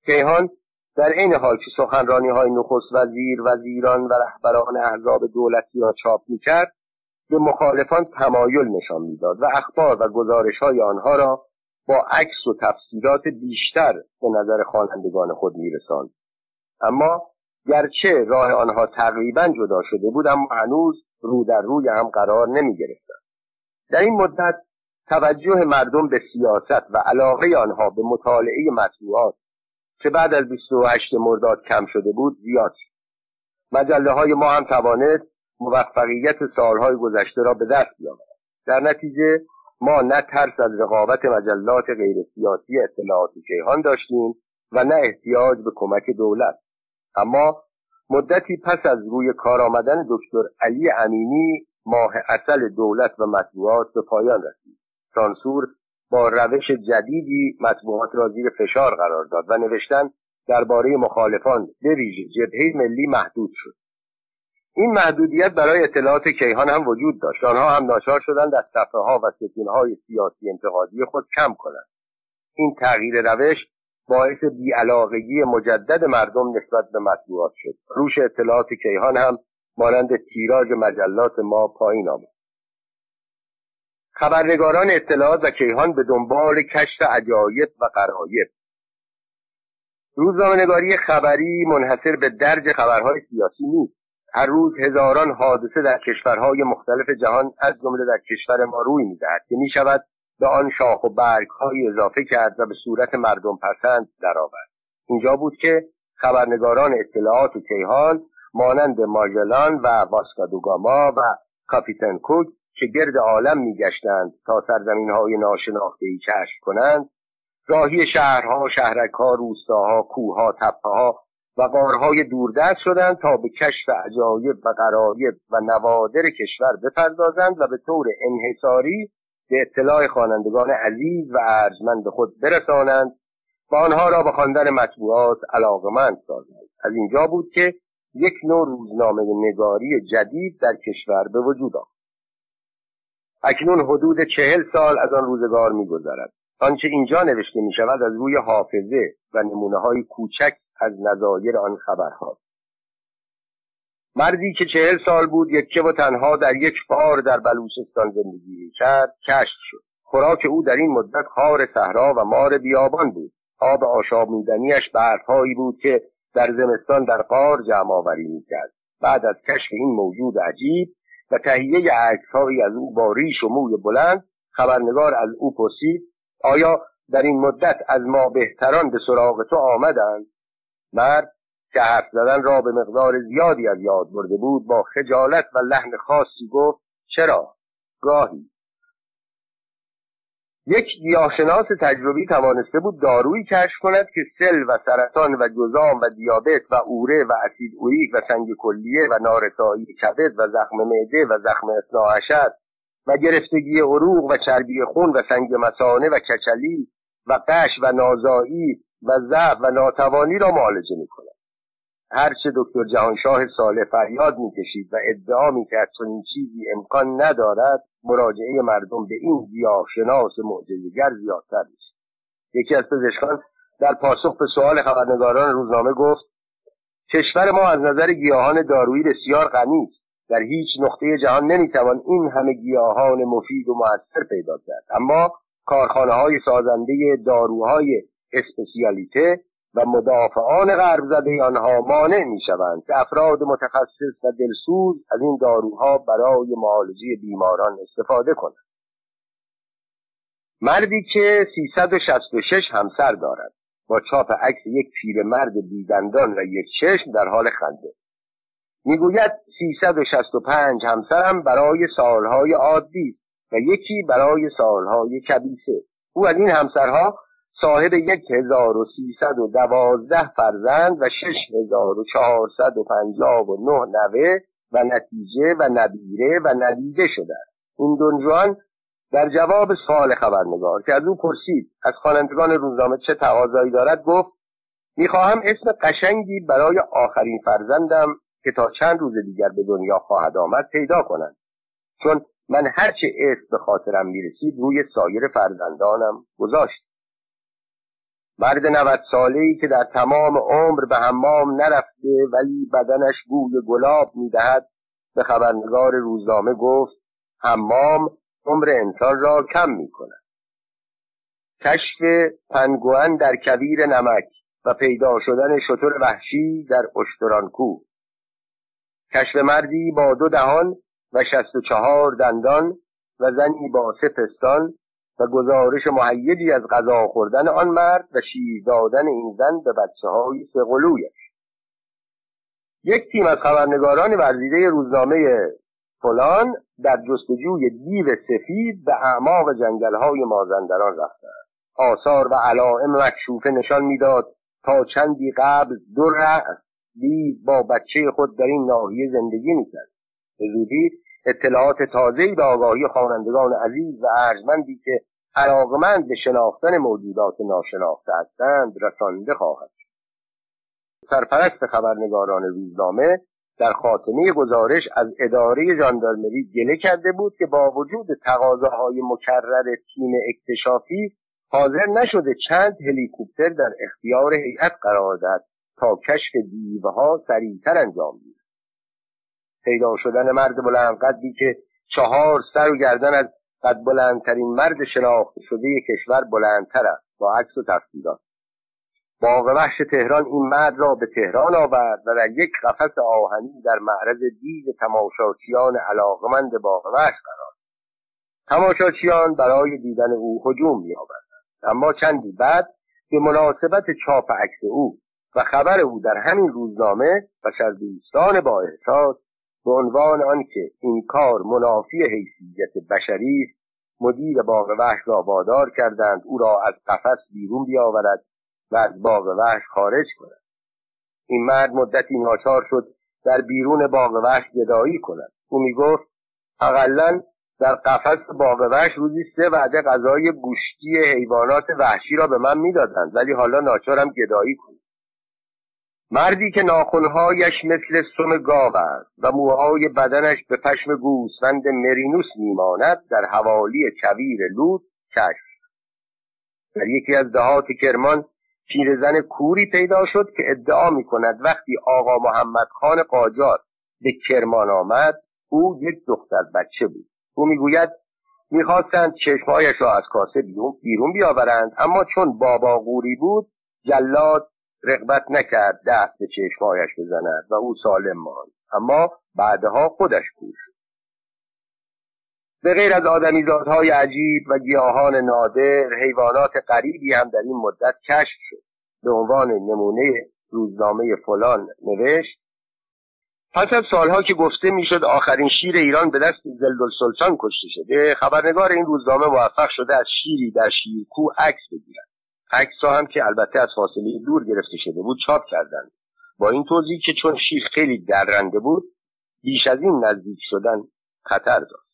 کیهان در این حال که سخنرانی های نخست وزیر وزیران و رهبران احزاب دولتی را چاپ می‌کرد به مخالفان تمایل نشان می‌داد و اخبار و گزارش های آنها را با عکس و تفسیرات بیشتر به نظر خوانندگان خود میرساند. اما گرچه راه آنها تقریبا جدا شده بود اما هنوز رو در روی هم قرار نمی گرفتند در این مدت توجه مردم به سیاست و علاقه آنها به مطالعه مطبوعات که بعد از 28 مرداد کم شده بود زیاد شد. مجله های ما هم توانست موفقیت سالهای گذشته را به دست بیاورد. در نتیجه ما نه ترس از رقابت مجلات غیر سیاسی اطلاعات کیهان داشتیم و نه احتیاج به کمک دولت. اما مدتی پس از روی کار آمدن دکتر علی امینی ماه اصل دولت و مطبوعات به پایان رسید. سانسور با روش جدیدی مطبوعات را زیر فشار قرار داد و نوشتن درباره مخالفان به ویژه جبهه ملی محدود شد. این محدودیت برای اطلاعات کیهان هم وجود داشت. آنها هم ناچار شدند از صفحه ها و ستون های سیاسی انتقادی خود کم کنند. این تغییر روش باعث بیعلاقگی مجدد مردم نسبت به مطبوعات شد. روش اطلاعات کیهان هم مانند تیراژ مجلات ما پایین آمد. خبرنگاران اطلاعات و کیهان به دنبال کشف عجایب و قرایب روزنامهنگاری خبری منحصر به درج خبرهای سیاسی نیست. هر روز هزاران حادثه در کشورهای مختلف جهان از جمله در کشور ما روی می‌دهد که می‌شود به آن شاخ و برگهایی اضافه کرد و به صورت مردم پسند درآورد. اینجا بود که خبرنگاران اطلاعات و کیهان مانند ماژلان و واسکادوگاما و کاپیتن کوک که گرد عالم میگشتند تا سرزمین های ناشناخته ای کشف کنند راهی شهرها شهرکها روستاها کوهها تپهها و غارهای دوردست شدند تا به کشف عجایب و غرایب و نوادر کشور بپردازند و به طور انحصاری به اطلاع خوانندگان عزیز و ارجمند خود برسانند و آنها را به خواندن مطبوعات علاقمند سازند. از اینجا بود که یک نوع روزنامه نگاری جدید در کشور به وجود آمد. اکنون حدود چهل سال از آن روزگار میگذرد. آنچه اینجا نوشته می شود از روی حافظه و نمونه های کوچک از نظایر آن خبرها. مردی که چهل سال بود یکه و تنها در یک بار در بلوچستان زندگی کرد کشف شد. خوراک او در این مدت خار صحرا و مار بیابان بود. آب آشامیدنیاش برفهایی بود که در زمستان در قار جمع آوری می‌کرد. بعد از کشف این موجود عجیب و تهیه عکسهایی از او با ریش و موی بلند خبرنگار از او پرسید آیا در این مدت از ما بهتران به سراغ تو آمدند؟ مرد که حرف زدن را به مقدار زیادی از یاد برده بود با خجالت و لحن خاصی گفت چرا؟ گاهی. یک گیاهشناس تجربی توانسته بود دارویی کشف کند که سل و سرطان و جزام و دیابت و اوره و اسید اوریک و سنگ کلیه و نارسایی کبد و زخم معده و زخم اصناعشد و گرفتگی عروق و چربی خون و سنگ مسانه و کچلی و قش و نازایی و ضعف و ناتوانی را معالجه می کند هرچه دکتر جهانشاه ساله فریاد می‌کشید و ادعا می‌کرد چنین چیزی امکان ندارد مراجعه مردم به این گیاهشناس معجزهگر زیادتر میشه یکی از پزشکان در پاسخ به سوال خبرنگاران روزنامه گفت کشور ما از نظر گیاهان دارویی بسیار غنی است. در هیچ نقطه جهان نمی‌توان این همه گیاهان مفید و موثر پیدا کرد. اما کارخانه های سازنده داروهای اسپسیالیته و مدافعان غرب زده آنها مانع می شوند که افراد متخصص و دلسوز از این داروها برای معالجه بیماران استفاده کنند. مردی که 366 همسر دارد. با چاپ عکس یک پیرمرد بیدندان و یک چشم در حال خنده. می‌گوید 365 همسرم برای سالهای عادی و یکی برای سالهای کبیسه. او از این همسرها صاحب یک هزار و سیصد و دوازده فرزند و شش هزار و چهارصد و پنجاه و نه نوه و نتیجه و نبیره و ندیده شده این دنجوان در جواب سوال خبرنگار که از او پرسید از خوانندگان روزنامه چه تقاضایی دارد؟ گفت می‌خواهم اسم قشنگی برای آخرین فرزندم که تا چند روز دیگر به دنیا خواهد آمد پیدا کنند چون من هرچه اسم به خاطرم می‌رسید روی سایر فرزندانم گذاشت. مرد نوت ساله ای که در تمام عمر به حمام نرفته ولی بدنش بوی گلاب می‌دهد به خبرنگار روزنامه گفت حمام عمر انسان را کم می کند کشف پنگوان در کویر نمک و پیدا شدن شتر وحشی در اشترانکو. کشف مردی با دو دهان و شست و چهار دندان و زنی با سه پستان و گزارش محیدی از غذا خوردن آن مرد و شیر دادن این زن به بچه های سقلویش یک تیم از خبرنگاران ورزیده روزنامه فلان در جستجوی دیو سفید به اعماق جنگلهای مازندران رفتند. آثار و علائم مکشوفه نشان می‌داد تا چندی قبل دو رأس دیو با بچه خود در این ناحیه زندگی می‌کرد. به زودی اطلاعات تازه‌ای به آگاهی خوانندگان عزیز و ارجمندی که علاقمند به شناختن موجودات ناشناخته هستند رسانده خواهد شد. سرپرست خبرنگاران روزنامه در خاتمه گزارش از اداره ژاندارمری گله کرده بود که با وجود تقاضاهای مکرر تیم اکتشافی حاضر نشده چند هلیکوپتر در اختیار هیئت قرار دهد تا کشف دیوها سریعتر انجام گیرد. پیدا شدن مرد بلندقدی که چهار سر و گردن از قد بلندترین مرد شناخته شده کشور بلندتر است با عکس و تصویرات. باغ وحش تهران این مرد را به تهران آورد و در یک قفس آهنی در معرض دید تماشاچیان علاقمند باغ وحش قرار تماشاچیان برای دیدن او هجوم میآوردند اما چندی بعد به مناسبت چاپ عکس او و خبر او در همین روزنامه و دوستان با احساس به عنوان آنکه این کار منافی حیثیت بشری است مدیر باغ وحش را وادار کردند او را از قفس بیرون بیاورد و از باغ وحش خارج کند. این مرد مدتی ناچار شد در بیرون باغ وحش گدایی کند. او می‌گفت اقلا در قفس باغ وحش روزی سه وعده غذای گوشتی حیوانات وحشی را به من می‌دادند ولی حالا ناچارم گدایی کنم. مردی که ناخونهایش مثل سم گاو است و موهای بدنش به پشم گوسفند مرینوس میماند در حوالی کویر لود کشف در یکی از دهات کرمان پیرزن کوری پیدا شد که ادعا می کند وقتی آقا محمد خان قاجار به کرمان آمد او یک دختر بچه بود. او می‌گوید می‌خواستند چشمهایش را از کاسه بیرون بیاورند اما چون بابا قوری بود جلاد رغبت نکرد دست به چشمهایش بزند و او سالم ماند. اما بعدها خودش کور به غیر از آدمیزادهای عجیب و گیاهان نادر حیوانات غریبی هم در این مدت کشف شد. به عنوان نمونه روزنامه فلان نوشت پس از سالها که گفته می‌شد آخرین شیر ایران به دست سلطان کشته شده خبرنگار این روزنامه موفق شده از شیری در شیرکو عکس بگیرد. عکس هم که البته از فاصله دور گرفته شده بود چاپ کردند. با این توضیح که چون شیر خیلی درنده بود بیش از این نزدیک شدن خطر داشت.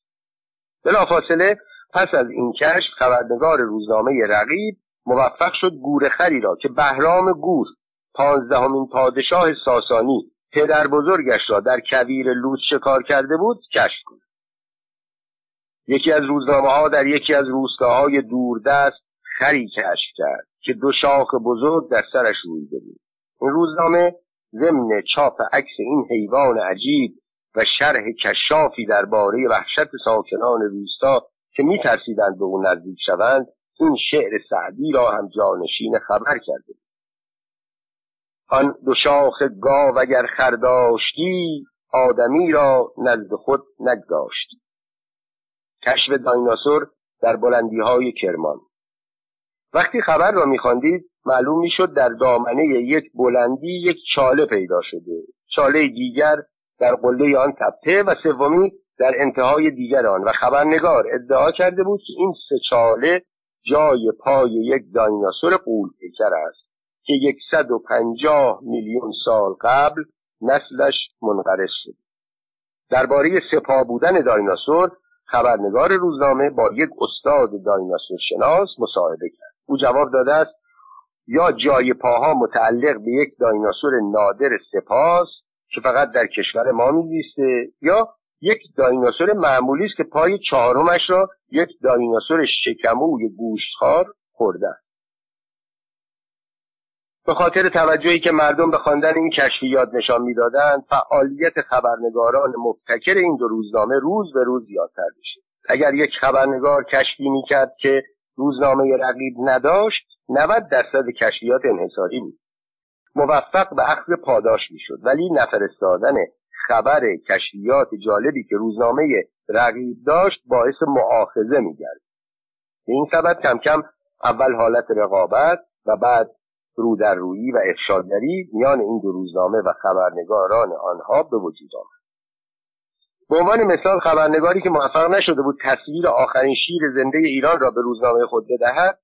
بلافاصله پس از این کشف خبرنگار روزنامه رقیب موفق شد گورخری را که بهرام گور پانزدهمین پادشاه ساسانی پدر بزرگش را در کویر لوط شکار کرده بود کشف کند یکی از روزنامه ها در یکی از روستاهای دوردست خری کشف کرد که دو شاخ بزرگ در سرش رویده بود این روزنامه ضمن چاپ عکس این حیوان عجیب و شرح کشافی درباره وحشت ساکنان روستا که میترسیدند به او نزدیک شوند این شعر سعدی را هم جانشین خبر کرده. آن دو شاخ گاو اگر خرداشتی آدمی را نزد خود نگذاشتی کشف دایناسور در بلندی های کرمان. وقتی خبر را میخواندید معلوم می‌شد در دامنه یک بلندی یک چاله پیدا شده. چاله دیگر در قله آن تپه و سومی در انتهای دیگر آن. و خبرنگار ادعا کرده بود که این سه چاله جای پای یک دایناسور قول پیکر است که یکصد و پنجاه میلیون سال قبل نسلش منقرض شد. درباره سپاه بودن دایناسور خبرنگار روزنامه با یک استاد دایناسور شناس مصاحبه کرد. او جواب داده است یا جای پاها متعلق به یک دایناسور نادر سپاس که فقط در کشور ما میزیسته یا یک دایناسور معمولی است که پای چهارمش را یک دایناسور شکموی گوشتخوار خورده. به خاطر توجهی که مردم به خواندن این کشفیات نشان می‌دادند فعالیت خبرنگاران مبتکر این دو روزنامه روز به روز زیادتر میشه. اگر یک خبرنگار کشفی می‌کرد که روزنامه رقیب نداشت 90 درصد کشفیات انحصاری بود. موفق به اخذ پاداش می‌شد ولی نفرستادن خبر کشفیات جالبی که روزنامه رقیب داشت باعث معاخذه میگرد. به این سبب کم کم اول حالت رقابت و بعد رو در رویی و افشاگری میان این دو روزنامه و خبرنگاران آنها به وجود آمد. به عنوان مثال خبرنگاری که موفق نشده بود تصویر آخرین شیر زنده ایران را به روزنامه خود بدهد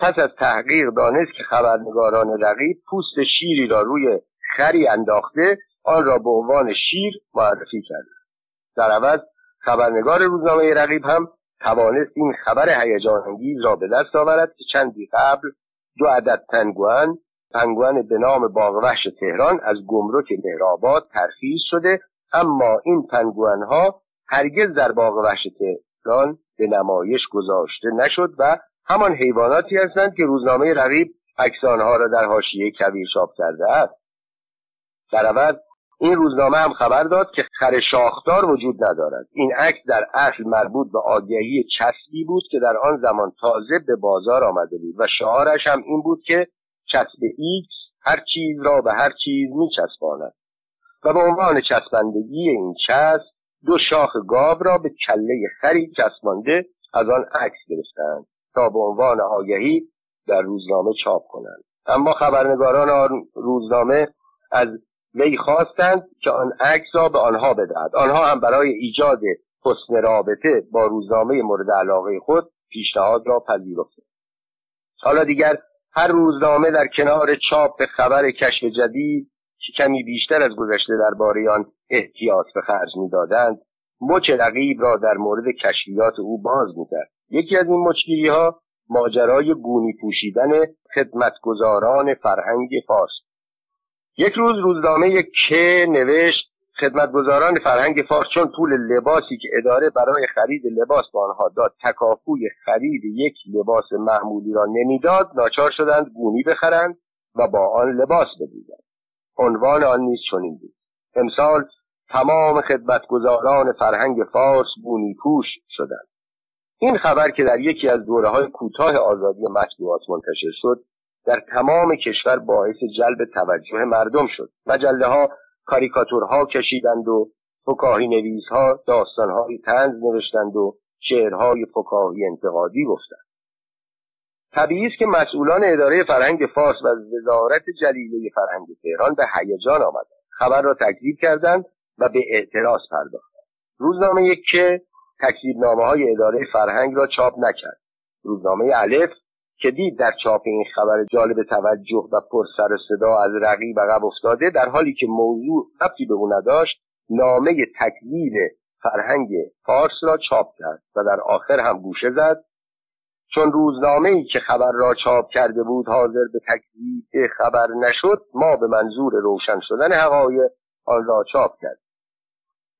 پس از تحقیق دانست که خبرنگاران رقیب پوست شیری را روی خری انداخته آن را به عنوان شیر معرفی کرده در عوض خبرنگار روزنامه رقیب هم توانست این خبر هیجان انگیز را به دست آورد که چندی قبل دو عدد پنگوان پنگوان به نام باغ وحش تهران از گمرک مهرآباد ترخیص شده اما این پنگوان ها هرگز در باغ وحش تهران به نمایش گذاشته نشد و همان حیواناتی هستند که روزنامه رقیب عکسانها را در حاشیه کویر چاپ کرده است. در عوض این روزنامه هم خبر داد که خر شاخدار وجود ندارد. این عکس در اصل مربوط به آگهی چسبی بود که در آن زمان تازه به بازار آمده بود و شعارش هم این بود که چسب ایکس هر چیز را به هر چیز می چسباند و به عنوان چسبندگی این چسب دو شاخ گاو را به کله خری چسبانده از آن عکس گرفتند تا به عنوان آگهی در روزنامه چاپ کنند. اما خبرنگاران آن روزنامه از وی خواستند که آن عکس را به آنها بدهد. آنها هم برای ایجاد حسن رابطه با روزنامه مورد علاقه خود پیشنهاد را پذیرفتند. حالا دیگر هر روزنامه در کنار چاپ خبر کشف جدید که کمی بیشتر از گذشته درباره آن احتیاط به خرج می‌دادند مچ رقیب را در مورد کشفیات او باز می‌کرد. یکی از این مچگیری ها ماجرای گونی پوشیدن خدمتگزاران فرهنگ فارس. یک روز روزنامه که نوشت خدمتگزاران فرهنگ فارس چون پول لباسی که اداره برای خرید لباس به آنها داد تکافوی خرید یک لباس معمولی را نمی‌داد ناچار شدند گونی بخرند و با آن لباس بدوزند عنوان آن نیز چنین بود. امسال تمام خدمتگزاران فرهنگ فارس گونی پوش شدند. این خبر که در یکی از دوره های کوتاه آزادی مطبوعات منتشر شد در تمام کشور باعث جلب توجه مردم شد مجله ها کاریکاتورها کشیدند و فکاهی نویسها داستانهای تنز نوشتند و شعرهای فکاهی انتقادی گفتند. طبیعی است که مسئولان اداره فرهنگ فارس و وزارت جلیله فرهنگ تهران به هیجان آمدند. خبر را تکذیب کردند و به اعتراض پرداختند. روزنامه یک که تکذیب نامه های اداره فرهنگ را چاپ نکرد. روزنامه الف که دید در چاپ این خبر جالب توجه و پر سر صدا از رقیب عقب افتاده در حالی که موضوع ربطی به او نداشت نامه تکذیب فرهنگ فارس را چاپ کرد و در آخر هم گوشه زد چون روزنامه ای که خبر را چاپ کرده بود حاضر به تکذیب خبر نشد ما به منظور روشن شدن حقایق آن را چاپ کرد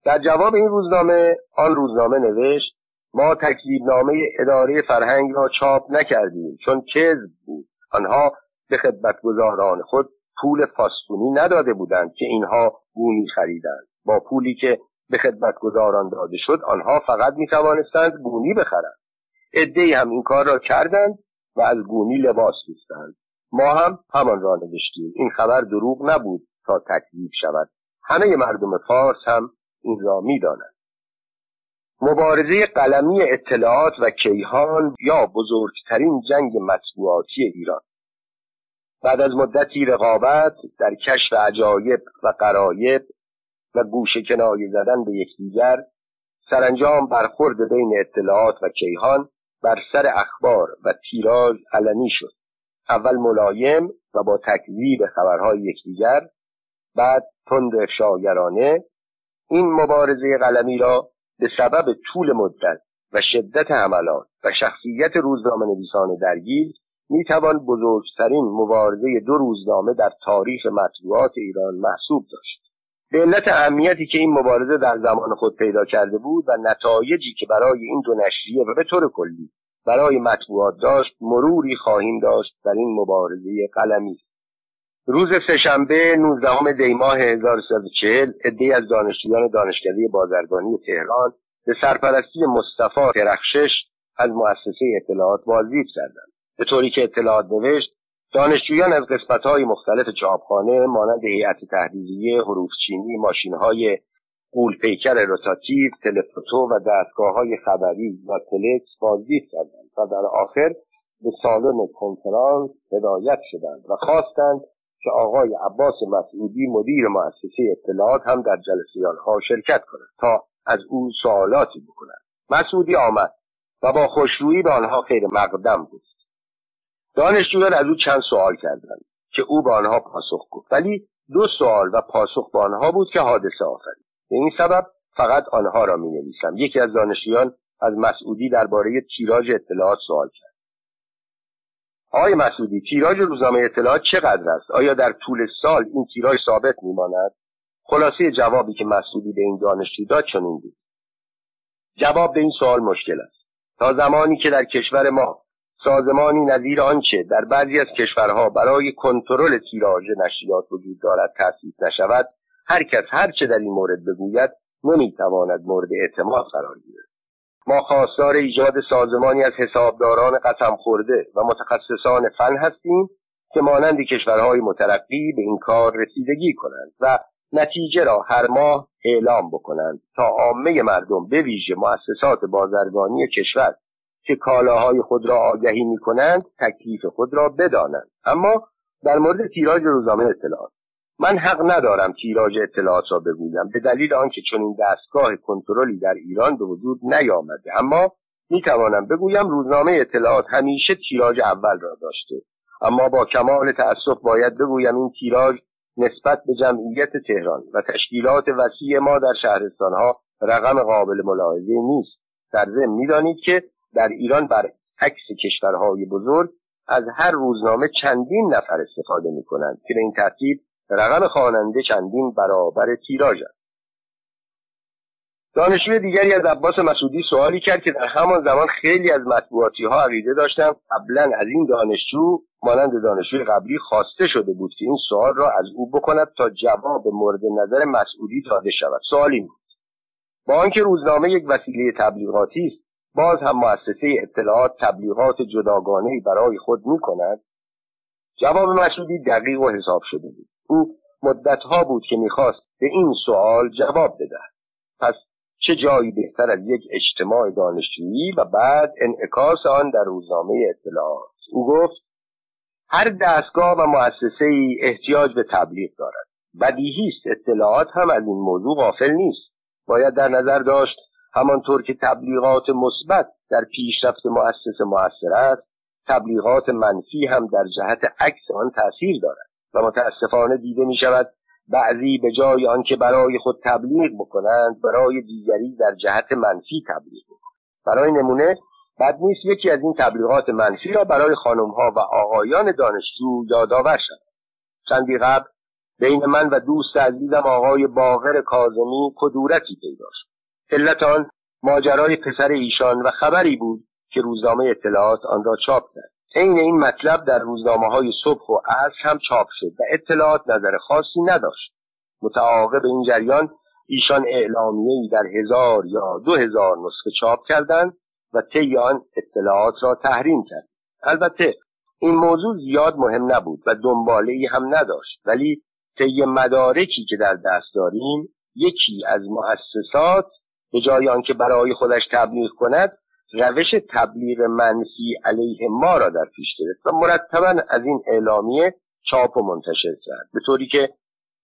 در جواب این روزنامه آن روزنامه نوشت ما تکذیب نامه اداره فرهنگ را چاپ نکردیم چون کذب بود. آنها به خدمتگزاران خود پول فاستونی نداده بودند که اینها گونی خریدند. با پولی که به خدمتگزاران داده شد آنها فقط می توانستند گونی بخرند. عدهای هم این کار را کردند و از گونی لباس دوستند ما هم همان را نوشتیم. این خبر دروغ نبود تا تکذیب شود. همه مردم فارس هم این را می‌دانند. مبارزه قلمی اطلاعات و کیهان یا بزرگترین جنگ مطبوعاتی ایران. بعد از مدتی رقابت در کشف عجایب و قرایب و گوشه کنایه زدن به یکدیگر سرانجام برخورد بین اطلاعات و کیهان بر سر اخبار و تیراژ علنی شد. اول ملایم و با تکذیب خبرهای یکدیگر بعد تند افشاگرانه این مبارزه قلمی را به سبب طول مدت و شدت حملات و شخصیت روزنامه نویسان درگیر می‌توان بزرگترین مبارزه دو روزنامه در تاریخ مطبوعات ایران محسوب داشت. به علت اهمیتی که این مبارزه در زمان خود پیدا کرده بود و نتایجی که برای این دو نشریه و به طور کلی برای مطبوعات داشت مروری خواهیم داشت در این مبارزه قلمی. روز سهشنبه 19 دی ماه 1340 عدهای از دانشجویان دانشکده بازرگانی تهران به سرپرستی مصطفی درخشش از مؤسسه اطلاعات بازدید کردند. به طوری که اطلاعات نوشت دانشجویان از قسمتهای مختلف چاپخانه مانند هیئت تحریریه حروف چینی ماشینهای قولپیکر روتاتیو تلفوتو و دستگاه های خبری و تلکس بازدید کردند و در آخر به سالن کنفرانس هدایت شدند و خواستند که آقای عباس مسعودی مدیر مؤسسه اطلاعات هم در جلسه آنها شرکت کند تا از او سوالاتی بکنند مسعودی آمد و با خوشرویی به آنها خیر مقدم بود. دانشجویان از او چند سوال کردند که او به آنها پاسخ گفت. ولی دو سوال و پاسخ به آنها بود که حادثه آفرید. به این سبب فقط آنها را می نویسم یکی از دانشجویان از مسعودی درباره تیراژ اطلاعات سوال کرد. آقای مسعودی تیراژ روزنامه اطلاعات چقدر است؟ آیا در طول سال این تیراژ ثابت میماند؟ خلاصه جوابی که مسعودی به این دانشجو داد چنین بود. جواب به این سوال مشکل است. تا زمانی که در کشور ما سازمانی نظیر آنچه در بعضی از کشورها برای کنترل تیراژ نشریات وجود دارد تأسیس نشود هر کس هر چه در این مورد بگوید نمی‌تواند مورد اعتماد قرار گیرد. ما خواستار ایجاد سازمانی از حسابداران قسم خورده و متخصصان فن هستیم که مانند کشورهای مترقی به این کار رسیدگی کنند و نتیجه را هر ماه اعلام بکنند تا عامه مردم به ویژه مؤسسات بازرگانی کشور که کالاهای خود را آگهی می کنند تکلیف خود را بدانند. اما در مورد تیراژ روزنامه اطلاعات من حق ندارم تیراژ اطلاعات را بگویم به دلیل آنکه چنین دستگاه کنترلی در ایران به وجود نیامده. اما می‌توانم بگویم روزنامه اطلاعات همیشه تیراژ اول را داشته. اما با کمال تأسف باید بگویم این تیراژ نسبت به جمعیت تهران و تشکیلات وسیع ما در شهرستانها رقم قابل ملاحظه نیست. در ضمن می‌دانید که در ایران بر عکس کشورهای بزرگ از هر روزنامه چندین نفر استفاده می کنند که به این ترتیب رقم خواننده چندین برابر تیراژ است. دانشجوی دیگری از عباس مسعودی سوالی کرد که در همان زمان خیلی از مطبوعاتی ها عقیده داشتند قبلا از این دانشجو مانند دانشجوی قبلی خواسته شده بود که این سوال را از او بکند تا جواب مورد نظر مسعودی داده شود. سوال این بود. با آنکه روزنامه یک وسیله تبلیغاتی است باز هم مؤسسه اطلاعات تبلیغات جداگانه برای خود می کند جواب مسعودی دقیق و حساب شده بود. او مدتها بود که می‌خواست به این سوال جواب بدهد. پس چه جایی بهتر از یک اجتماع دانشجویی و بعد انعکاس آن در روزنامه اطلاعات؟ او گفت هر دستگاه و مؤسسه ای احتیاج به تبلیغ دارد. بدیهی است اطلاعات هم از این موضوع غافل نیست. باید در نظر داشت همانطور که تبلیغات مثبت در پیشرفت مؤسسه موثر است تبلیغات منفی هم در جهت عکس آن تاثیر دارد و متاسفانه دیده می شود بعضی به جای آنکه برای خود تبلیغ بکنند برای دیگری در جهت منفی تبلیغ بکنند. برای نمونه بد نیست یکی از این تبلیغات منفی را برای خانمها و آقایان دانشجو یادآور شد چندی قبل بین من و دوست عزیزم آقای باغر کازمی کدورتی پیدا شد. علت آن ماجرای پسر ایشان و خبری بود که روزنامه اطلاعات آن را چاپ کرد. عین این مطلب در روزنامه های صبح و عصر هم چاپ شد و اطلاعات نظر خاصی نداشت. متعاقب این جریان ایشان اعلامیه در هزار یا دو هزار نسخه چاپ کردند و طی آن اطلاعات را تحریم کرد. البته این موضوع زیاد مهم نبود و دنباله ای هم نداشت ولی طی مدارکی که در دست داریم یکی از مؤسسات به جای آنکه برای خودش تبلیغ کند روش تبلیغ منفی علیه ما را در پیش گرفت و مرتبا از این اعلامیه چاپ و منتشر کرد. به طوری که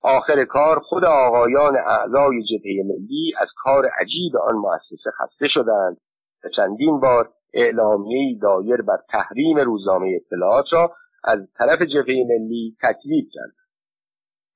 آخر کار خود آقایان اعضای جبهه ملی از کار عجیب آن مؤسسه خسته شدند و چندین بار اعلامیه دایر بر تحریم روزنامه اطلاعات را از طرف جبهه ملی تکذیب کرد.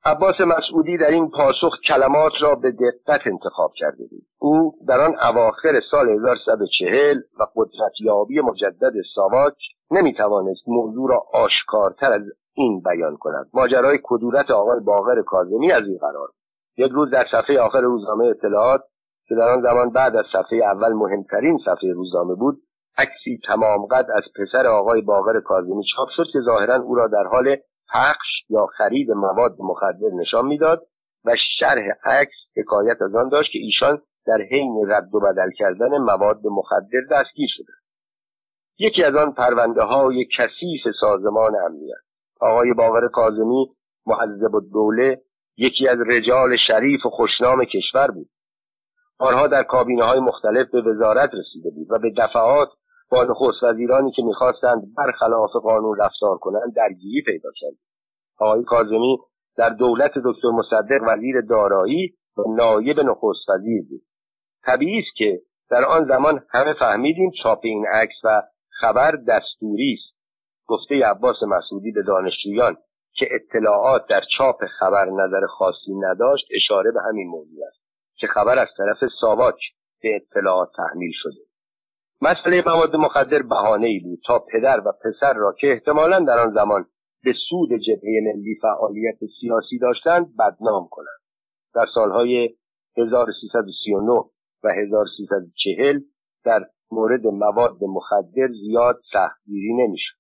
عباس مسعودی در این پاسخ کلمات را به دقت انتخاب کرده بود. او در آن اواخر سال 1340 و قدرتیابی مجدد ساواک نمی‌توانست موضوع را آشکارتر از این بیان کند. ماجرای کدورت آقای باقر کاظمی از این قرار یک روز در صفحه آخر روزنامه اطلاعات که در آن زمان بعد از صفحه اول مهمترین صفحه روزنامه بود عکسی تمام قد از پسر آقای باقر کاظمی چاپ شد که ظاهرا او را در حال پخش یا خرید مواد مخدر نشان می‌داد و شرح عکس حکایت از آن داشت که ایشان در حین رد و بدل کردن مواد مخدر دستگیر شده. یکی از آن پرونده های کثیف سازمان امنیت. آقای باقر کاظمی معذب الدوله یکی از رجال شریف و خوشنام کشور بود. آنها در کابینه های مختلف به وزارت رسیده بود و به دفعات با نخست وزیرانی که می‌خواستند برخلاف قانون رفتار کنند درگیری پیدا کرد آقای کاظمی در دولت دکتر مصدق وزیر دارایی و نایب نخست وزیر بود. طبیعی است که در آن زمان همه فهمیدیم چاپ این عکس و خبر دستوری است. گفته عباس مسعودی به دانشجویان که اطلاعات در چاپ خبر نظر خاصی نداشت اشاره به همین موضوع است که خبر از طرف ساواک به اطلاعات تحمیل شده. مسئله مواد مخدر بهانه ای بود تا پدر و پسر را که احتمالا در آن زمان به سود جبهه ملی فعالیت سیاسی داشتند بدنام کنند. در سالهای 1339 و 1340 در مورد مواد مخدر زیاد سختگیری نمی‌شد.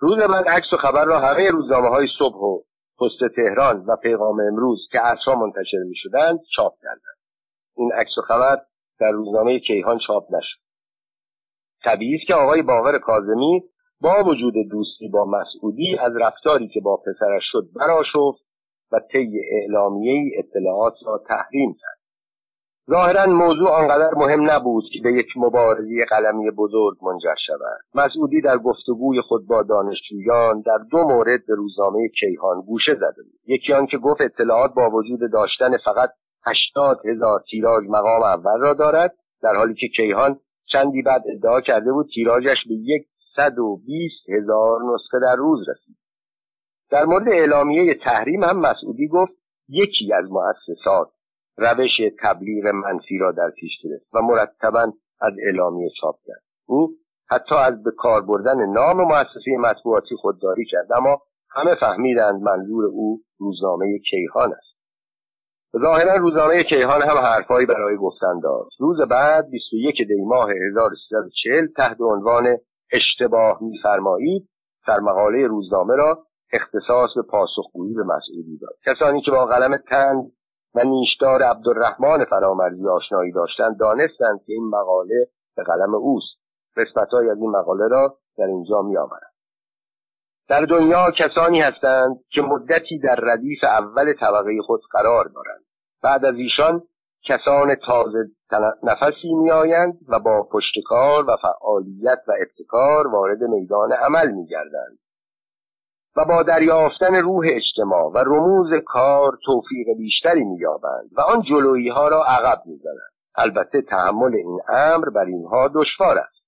روز بعد عکس و خبر را همه روزنامه های صبح و پست تهران و پیغام امروز که اصرا منتشر می شدند چاپ کردند. این عکس و خبر در روزنامه کیهان چاپ نشد. طبیعی است که آقای باقر کاظمی با وجود دوستی با مسعودی از رفتاری که با پسرش شد براشفت و طی اعلامیه اطلاعات را تحریم کرد. ظاهرا موضوع آنقدر مهم نبود که به یک مبارزه قلمی بزرگ منجر شود. مسعودی در گفتگوی خود با دانشجویان در دو مورد به روزنامه کیهان گوشه زده بود. یکی آنکه گفت اطلاعات با وجود داشتن فقط هشتاد هزار تیراژ مقام اول را دارد در حالی که کیهان چندی بعد ادعا کرده بود تیراژش به یک صد و بیست هزار نسخه در روز رسید. در مورد اعلامیه تحریم هم مسعودی گفت یکی از مؤسسات روش تبلیغ منفی را در پیش گرفت و مرتبا از اعلامیه چاپ کرد. او حتی از به کار بردن نام مؤسسه مطبوعاتی خودداری کرد اما همه فهمیدند منظور او روزنامه کیهان است. ظاهرا روزنامه کیهان هم حرفهایی برای گفتن داشت. روز بعد 21 دی ماه 1340 تحت عنوان اشتباه میفرمایید مقاله روزنامه را اختصاص به پاسخگویی به مسئولی داد. کسانی که با قلم تند و نیشدار عبدالرحمن فرامرزی آشنایی داشتند دانستند که این مقاله به قلم اوست. قسمتهایی از این مقاله را در اینجا میآورم. در دنیا کسانی هستند که مدتی در ردیف اول طبقه خود قرار دارند. بعد از ایشان کسان تازه نفسی میآیند و با پشتکار و فعالیت و ابتکار وارد میدان عمل میگردند. و با دریافتن روح اجتماع و رموز کار توفیق بیشتری مییابند و آن جلویی ها را عقب می‌زنند. البته تحمل این امر بر اینها دشوار است.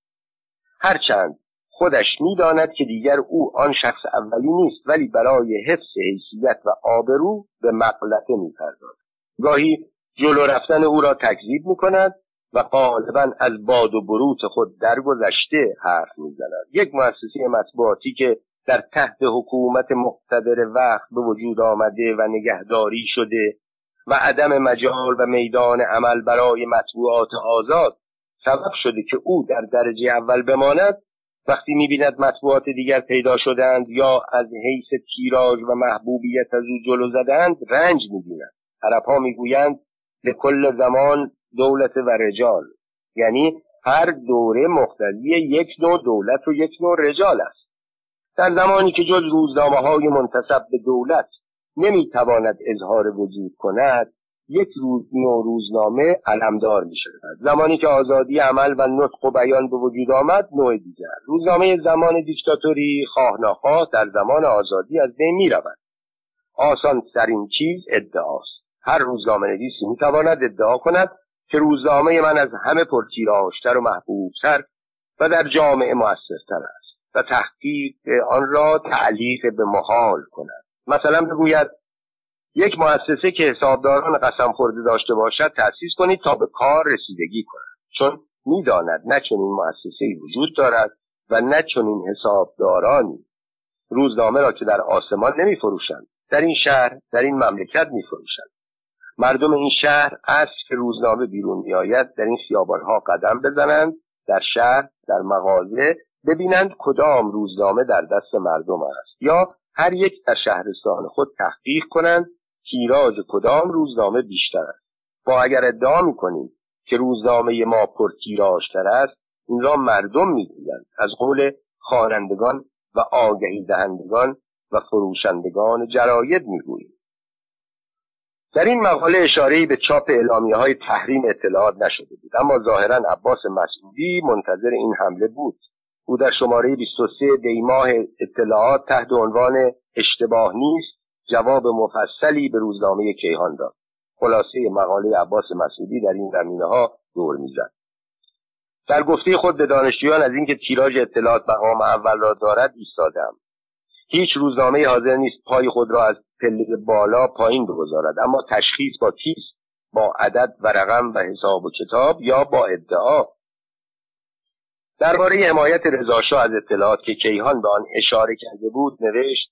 هرچند خودش می‌داند که دیگر او آن شخص اولی نیست ولی برای حفظ حیثیت و آبرو به مقلته می‌پردازد. گاهی جلو رفتن او را تکذیب می‌کند و غالبا از باد و بروت خود درگذشته حرف می‌زند. یک مؤسسه مطبوعاتی که در تحت حکومت مقتدر وقت به وجود آمده و نگهداری شده و عدم مجال و میدان عمل برای مطبوعات آزاد سبب شده که او در درجه اول بماند وقتی می‌بیند مطبوعات دیگر پیدا شدند یا از حیث تیراژ و محبوبیت از او جلو زدند رنج می‌بیند عربها می‌گویند به کل زمان دولت و رجال. یعنی هر دوره مختلی یک نوع دولت و یک نوع رجال است. در زمانی که جز روزنامه های منتصب به دولت نمی‌تواند اظهار وجود کند یک روز نوع روزنامه علمدار می شود زمانی که آزادی عمل و نطق و بیان به وجود آمد نوع دیگر. روزنامه زمان دیکتاتوری خواه نخواه در زمان آزادی از بین می رود آسان ترین چیز ادعاست. هر روزنامه نویسی می تواند ادعا کند که روزنامه من از همه پرتیراشتر و محبوبتر و در جامعه مؤثرتر است و تحقیق آن را تعلیق به محال کند. مثلا بگوید یک مؤسسه که حسابداران قسم خورده داشته باشد تأسیس کنید تا به کار رسیدگی کند چون می‌داند نه چنین مؤسسه وجود دارد و نه چنین حسابدارانی روزنامه را که در آسمان نمیفروشند. در این شهر در این مملکت میفروشند. مردم این شهر اصل که روزنامه بیرون میآید در این خیابانها قدم بزنند در شهر در مغازه ببینند کدام روزنامه در دست مردم است. یا هر یک در شهرستان خود تحقیق کنند تیراژ کدام روزنامه بیشتر است؟ با اگر ادعا می‌کنیم که روزنامه ما پر تیراژتر است این را مردم می‌گویند. از قول خوانندگان و آگهی دهندگان و فروشندگان جراید می‌گوییم. در این مقاله اشاره به چاپ اعلامیه های تحریم اطلاعات نشده بود. اما ظاهرا عباس مسعودی منتظر این حمله بود. او در شماره 23 دیماه اطلاعات تحت عنوان اشتباه نیست جواب مفصلی به روزنامه کیهان داد. خلاصه مقاله عباس مسعودی در این زمینه ها دور می‌زد. در گفته خود به دانشجویان از اینکه تیراژ اطلاعات مقام اول را دارد ایستادم هیچ روزنامه حاضر نیست پای خود را از پله بالا پایین بگذارد اما تشخیص با تیز با عدد و رقم و حساب و کتاب یا با ادعا. درباره حمایت رضاشاه از اطلاعات که کیهان به آن اشاره کرده بود نوشت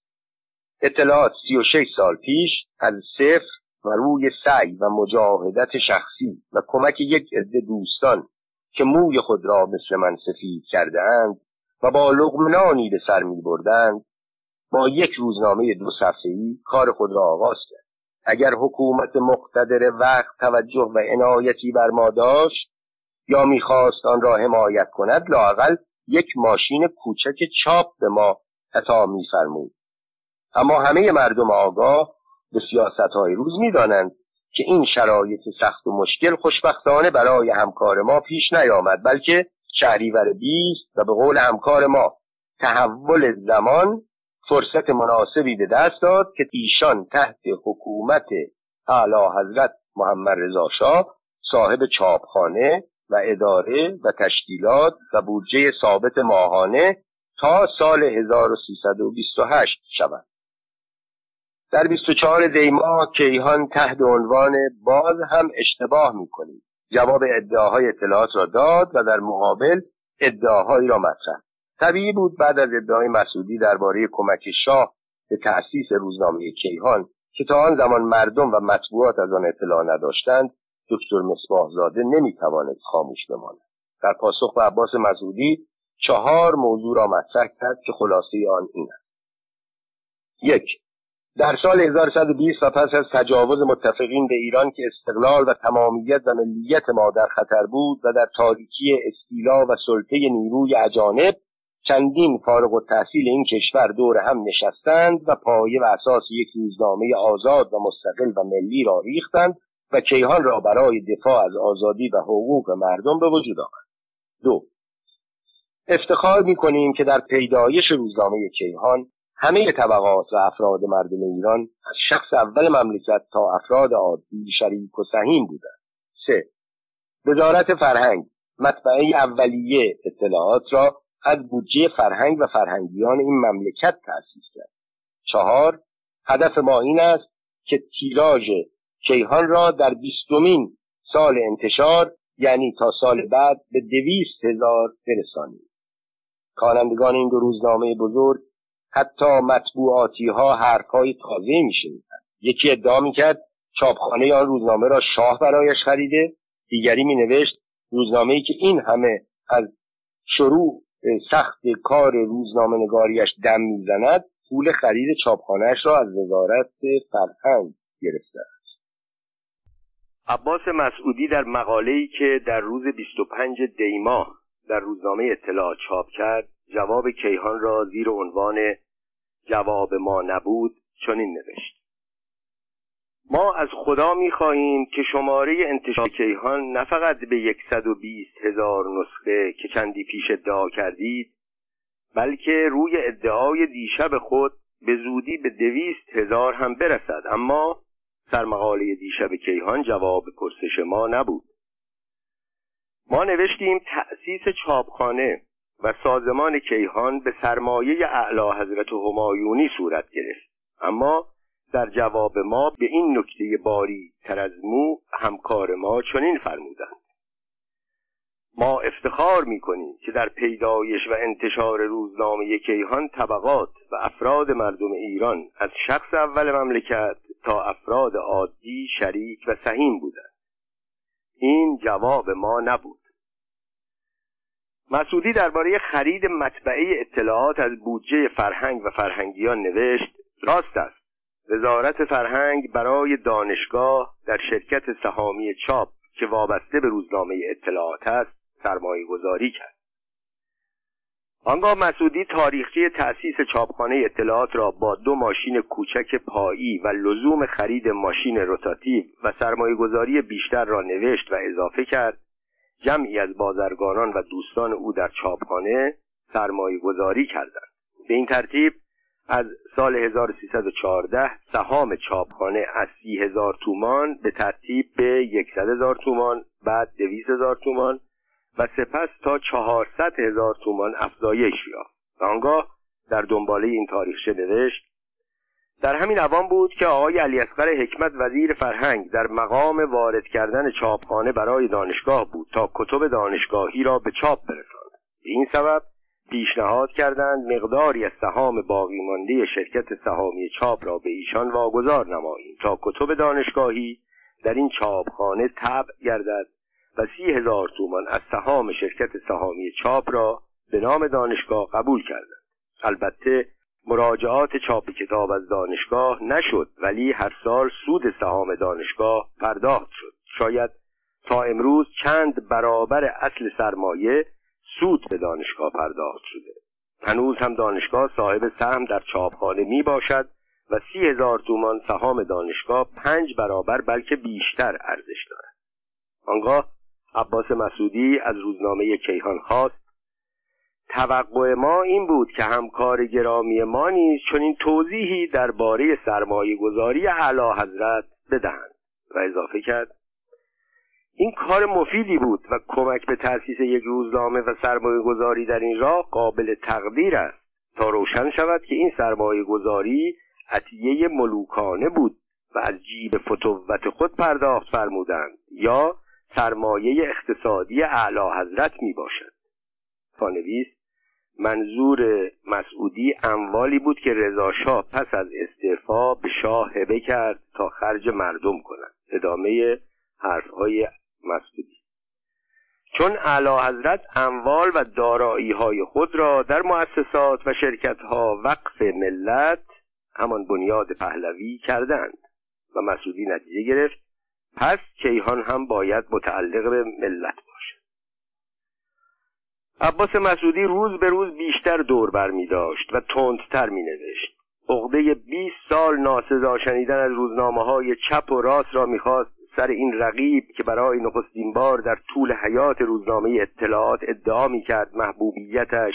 اطلاعات سی و شش سال پیش از صفر و روی سعی و مجاهدت شخصی و کمک یک عده دوستان که موی خود را مثل من سفید کرده اند و با لغمنانی به سر می بردند با یک روزنامه دو صفحه‌ای کار خود را آغاز کرد. اگر حکومت مقتدر وقت توجه و عنایتی بر ما داشت یا می‌خواست آن را حمایت کند لاقل یک ماشین کوچک چاپ به ما عطا میفرمود. اما همه مردم آگاه به سیاست های روز می‌دانند که این شرایط سخت و مشکل خوشبختانه برای همکار ما پیش نیامد بلکه شهریور بیست و به قول همکار ما تحول زمان فرصت مناسبی به دست داد که ایشان تحت حکومت اعلی حضرت محمد رضا شاه صاحب چاپخانه و اداره و تشکیلات و بودجه ثابت ماهانه تا سال 1328 شود در 24 دیما کیهان تحت عنوان باز هم اشتباه می‌کنید جواب ادعاهای اطلاعات را داد و در مقابل ادعاهایی را مطرح. طبیعی بود بعد از ادعای مسعودی درباره کمک شاه به تأسیس روزنامه کیهان که تا آن زمان مردم و مطبوعات از آن اطلاع نداشتند دکتر مصباحزاده نمی‌توانست خاموش بماند. در پاسخ به عباس مسعودی چهار موضوع را مطرح کرد که خلاصه آن این است. یک در سال 1120 و پس از تجاوز متفقین به ایران که استقلال و تمامیت و ملیت ما در خطر بود و در تاریکی استیلا و سلطه نیروی اجانب چندین فارغ و تحصیل این کشور دور هم نشستند و پایه و اساس یک روزنامه آزاد و مستقل و ملی را ریختند و کیهان را برای دفاع از آزادی و حقوق مردم به وجود آورد. دو افتخار می کنیم که در پیدایش روزنامه کیهان همه طبقات و افراد مردم ایران از شخص اول مملکت تا افراد عادی شریک و سهیم بودند. سه وزارت فرهنگ. مطبعه اولیه اطلاعات را از بودجه فرهنگ و فرهنگیان این مملکت تأسیس کرد. چهار هدف ما این است که تیراژ کیهان را در بیستمین سال انتشار یعنی تا سال بعد به دویست هزار برسانیم. خوانندگان این دو روزنامه بزرگ حتی مطبوعاتی ها حرفهای تازه میشنیدند یکی ادعا می‌کرد چاپخانه آن روزنامه را شاه برایش خریده. دیگری می نوشت روزنامه ای که این همه از شروع سخت کار روزنامه نگاریش دم می‌زند پول خرید چاپخانهش را از وزارت فرهنگ گرفته است. عباس مسعودی در مقاله‌ای که در روز 25 دیما در روزنامه اطلاع چاپ کرد جواب کیهان را زیر عنوان جواب ما نبود چنین نوشت. ما از خدا می‌خواهیم که شماره انتشار کیهان نه فقط به 120 هزار نسخه که چندی پیش ادعا کردید بلکه روی ادعای دیشب خود به زودی به دویست هزار هم برسد. اما سرمقاله دیشب کیهان جواب پرسش ما نبود. ما نوشتیم تأسیس چاپخانه. و سازمان کیهان به سرمایه اعلی حضرت همایونی صورت گرفت. اما در جواب ما به این نکته باری تر از مو همکار ما چنین فرمودند. ما افتخار می کنیم که در پیدایش و انتشار روزنامه کیهان طبقات و افراد مردم ایران از شخص اول مملکت تا افراد عادی شریک و سهیم بودند. این جواب ما نبود. مسعودی درباره خرید مطبعه اطلاعات از بودجه فرهنگ و فرهنگیان نوشت راست است. وزارت فرهنگ برای دانشگاه در شرکت سهامی چاپ که وابسته به روزنامه اطلاعات است سرمایه گذاری کرد. آنگاه مسعودی تاریخچه تأسیس چاپخانه اطلاعات را با دو ماشین کوچک پایی و لزوم خرید ماشین روتاتیو و سرمایه گذاری بیشتر را نوشت و اضافه کرد جمعی از بازرگانان و دوستان او در چاپخانه سرمایه گذاری کردند. به این ترتیب از سال 1314 سهام چاپخانه از سی هزار تومان به ترتیب به یکصد هزار تومان بعد دویست هزار تومان و سپس تا چهارصد هزار تومان افزایش یافت. آنگاه در دنباله این تاریخچه نوشت در همین اوان بود که آقای علی اصغر حکمت وزیر فرهنگ در مقام وارد کردن چاپخانه برای دانشگاه بود تا کتب دانشگاهی را به چاپ برساند. به این سبب پیشنهاد کردند مقداری از سهام باقی مانده شرکت سهامی چاپ را به ایشان واگذار نماییم تا کتب دانشگاهی در این چاپخانه طبع گردد و سی هزار تومان از سهام شرکت سهامی چاپ را به نام دانشگاه قبول کردند. البته مراجعات چاپ کتاب از دانشگاه نشد ولی هر سال سود سهام دانشگاه پرداخت شد. شاید تا امروز چند برابر اصل سرمایه سود به دانشگاه پرداخت شده. هنوز هم دانشگاه صاحب سهم در چاپخانه می باشد و سی هزار تومان سهام دانشگاه پنج برابر بلکه بیشتر ارزش دارد. آنگاه عباس مسعودی از روزنامه کیهان خواست توقع ما این بود که همکار گرامی ما نیز چنین توضیحی درباره سرمایه گذاری اعلی حضرت بدهند. و اضافه کرد این کار مفیدی بود و کمک به تأسیس یک روزنامه و سرمایه گذاری در این راه قابل تقدیر است تا روشن شود که این سرمایه گذاری عطیه ملوکانه بود و از جیب فتوت خود پرداخت فرمودند یا سرمایه اقتصادی اعلی حضرت می باشد پانویس منظور مسعودی اموالی بود که رضا پس از استعفا به شاه هبه کرد تا خرج مردم کند. ادامه حرفهای مسعودی. چون اعلی حضرت اموال و دارایی های خود را در مؤسسات و شرکت ها وقف ملت همان بنیاد پهلوی کردند و مسعودی نتیجه گرفت پس کیهان هم باید متعلق به ملت عباس مسعودی روز به روز بیشتر دور بر می داشت و تندتر می نوشت. عقده 20 سال ناسزا شنیدن از روزنامه های چپ و راست را می‌خواست سر این رقیب که برای نخستین بار در طول حیات روزنامه اطلاعات ادعا می کرد محبوبیتش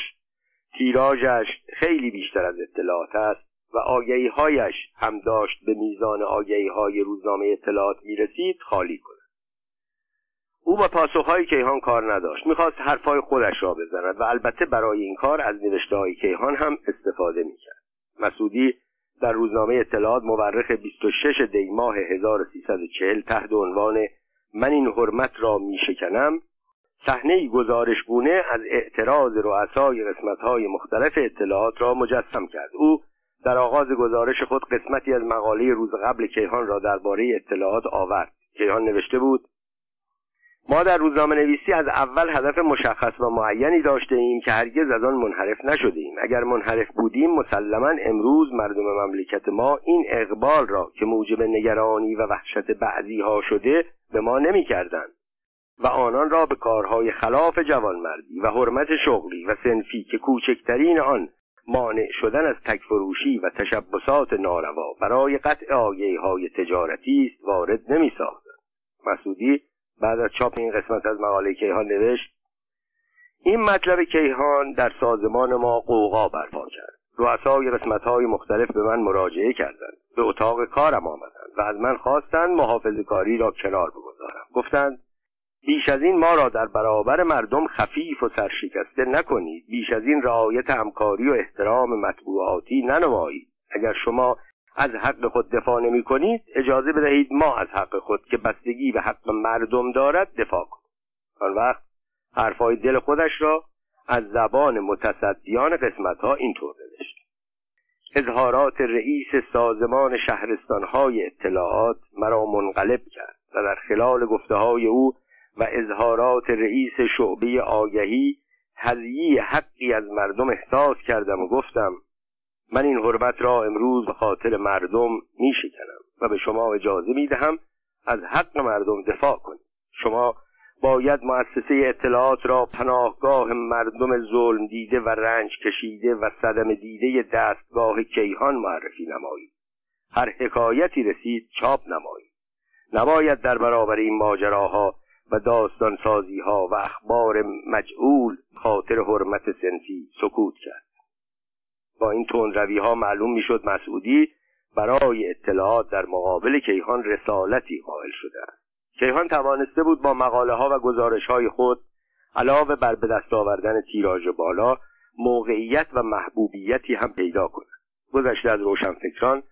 تیراژش خیلی بیشتر از اطلاعات است و آگهی هایش هم داشت به میزان آگهی های روزنامه اطلاعات می رسید خالی کند. او با پاسخهای کیهان کار نداشت. می‌خواست حرفهای خودش را بزند و البته برای این کار از نوشته های کیهان هم استفاده می‌کرد. مسعودی در روزنامه اطلاعات مورخ 26 دی ماه 1340 تحت عنوان من این حرمت را میشکنم صحنه گزارشگونه از اعتراض رؤسای قسمت‌های مختلف اطلاعات را مجسم کرد. او در آغاز گزارش خود قسمتی از مقاله روز قبل کیهان را درباره اطلاعات آورد. کیهان نوشته بود ما در روزنامه نویسی از اول هدف مشخص و معینی داشته ایم که هرگز از آن منحرف نشده ایم اگر منحرف بودیم مسلما امروز مردم مملکت ما این اقبال را که موجب نگرانی و وحشت بعضی ها شده به ما نمی کردن. و آنان را به کارهای خلاف جوانمردی و حرمت شغلی و سنفی که کوچکترین آن مانع شدن از تکفروشی و تشبسات ناروا برای قطع آگهی های تجارتی است وارد نمی ساختن. مسعودی بعد از چاپ این قسمت از مقاله کیهان نوشت این مطلب کیهان در سازمان ما قوقا برپا کرد. رؤسای قسمت های مختلف به من مراجعه کردند. به اتاق کارم آمدند و از من خواستند محافظ کاری را کنار بگذارم. گفتند بیش از این ما را در برابر مردم خفیف و سرشکسته نکنید. بیش از این رعایت همکاری و احترام مطبوعاتی ننمایید. اگر شما از حق خود دفاع نمی کنید اجازه بدهید ما از حق خود که بستگی به حق مردم دارد دفاع کنیم. آن وقت حرفهای دل خودش را از زبان متصدیان قسمت ها اینطور نوشت. اظهارات رئیس سازمان شهرستانهای اطلاعات مرا منقلب کرد و در خلال گفته های او و اظهارات رئیس شعبه آگهی تضییع حقی از مردم احساس کردم و گفتم من این حرمت را امروز به خاطر مردم می شکنم و به شما اجازه می دهم از حق مردم دفاع کنید. شما باید مؤسسه اطلاعات را پناهگاه مردم ظلم دیده و رنج کشیده و صدم دیده دستگاه کیهان معرفی نمایید. هر حکایتی رسید چاپ نمایید. نباید در برابر این ماجراها و داستان سازی ها و اخبار مجعول خاطر حرمت سنفی سکوت کرد. با این روی ها معلوم می‌شد مسعودی برای اطلاعات در مقابل کیهان رسالتی قائل شده است. کیهان توانسته بود با مقاله ها و گزارش های خود علاوه بر به دست آوردن تیراژ بالا موقعیت و محبوبیتی هم پیدا کند. گذشته از روشنفکران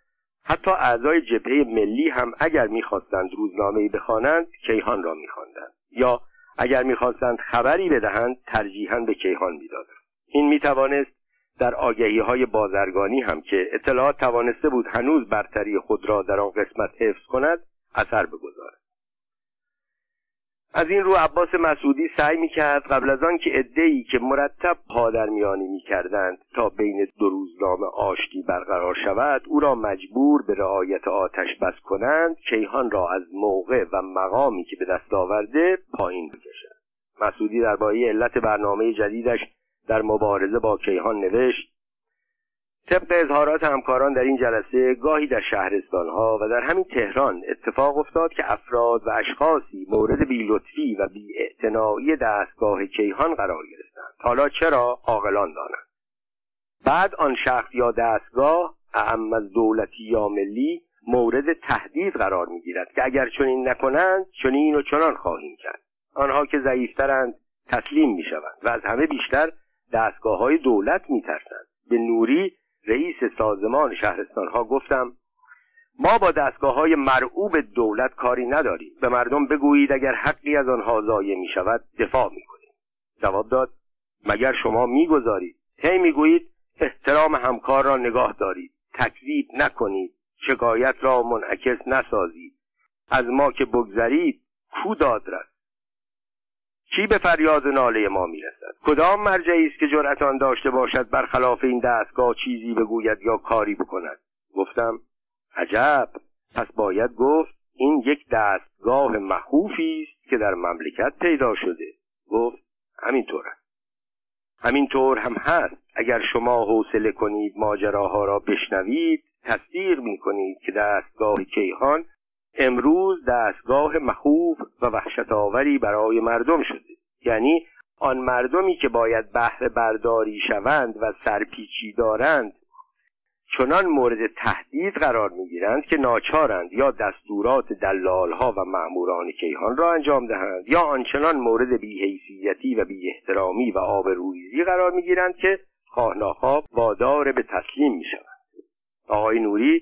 حتی اعضای جبهه ملی هم اگر می‌خواستند روزنامهای بخوانند کیهان را میخواندند. یا اگر می‌خواستند خبری بدهند ترجیحا به کیهان می‌دادند. این می‌توانست در آگهی های بازرگانی هم که اطلاعات توانسته بود هنوز برتری خود را در آن قسمت حفظ کند اثر بگذارد. از این رو عباس مسعودی سعی می‌کرد قبل از آن که عدهای که مرتب پادرمیانی می‌کردند تا بین دو روزنامه آشتی برقرار شود او را مجبور به رعایت آتش بس کنند کیهان را از موقع و مقامی که به دست آورده پایین بکشد. مسعودی درباره علت برنامه جدیدش در مبارزه با کیهان نوشت طبق اظهارات همکاران در این جلسه گاهی در شهرستانها و در همین تهران اتفاق افتاد که افراد و اشخاصی مورد بیلطفی و بیاعتنایی دستگاه کیهان قرار گرفتند. حالا چرا عاقلان دانند؟ بعد آن شخص یا دستگاه اعم از دولتی یا ملی مورد تهدید قرار می‌گیرد که اگر چنین نکنند چنین و چنان خواهیم کرد. آنها که ضعیفترند تسلیم می‌شوند و از همه بیشتر دستگاه های دولت میترسند. به نوری رئیس سازمان شهرستان ها گفتم ما با دستگاه های مرعوب دولت کاری نداریم. به مردم بگویید اگر حقی از آنها ضایع می شود دفاع می کنیم جواب داد مگر شما می‌گذارید؟ هی می‌گویید احترام همکار را نگاه دارید. تکذیب نکنید. شکایت را منعکس نسازید. از ما که بگذرید کو دادرس کی به فریاد و ناله ما می‌رسد؟ کدام مرجعی است که جرأت آن داشته باشد برخلاف این دستگاه چیزی بگوید یا کاری بکند؟ گفتم عجب! پس باید گفت این یک دستگاه مخوفی است که در مملکت پیدا شده. گفت همینطور است. همینطور هم هست. اگر شما حوصله کنید ماجراها را بشنوید تصدیق می کنید که دستگاه کیهان امروز دستگاه مخوف و وحشت آوری برای مردم شده. یعنی آن مردمی که باید بهره برداری شوند و سرپیچی دارند چنان مورد تهدید قرار می‌گیرند که ناچارند یا دستورات دلالها و مأموران کیهان را انجام دهند یا آنچنان مورد بیحیثیتی و بیاحترامی و آبروریزی قرار می‌گیرند که خواه وادار به تسلیم می‌شوند. آقای نوری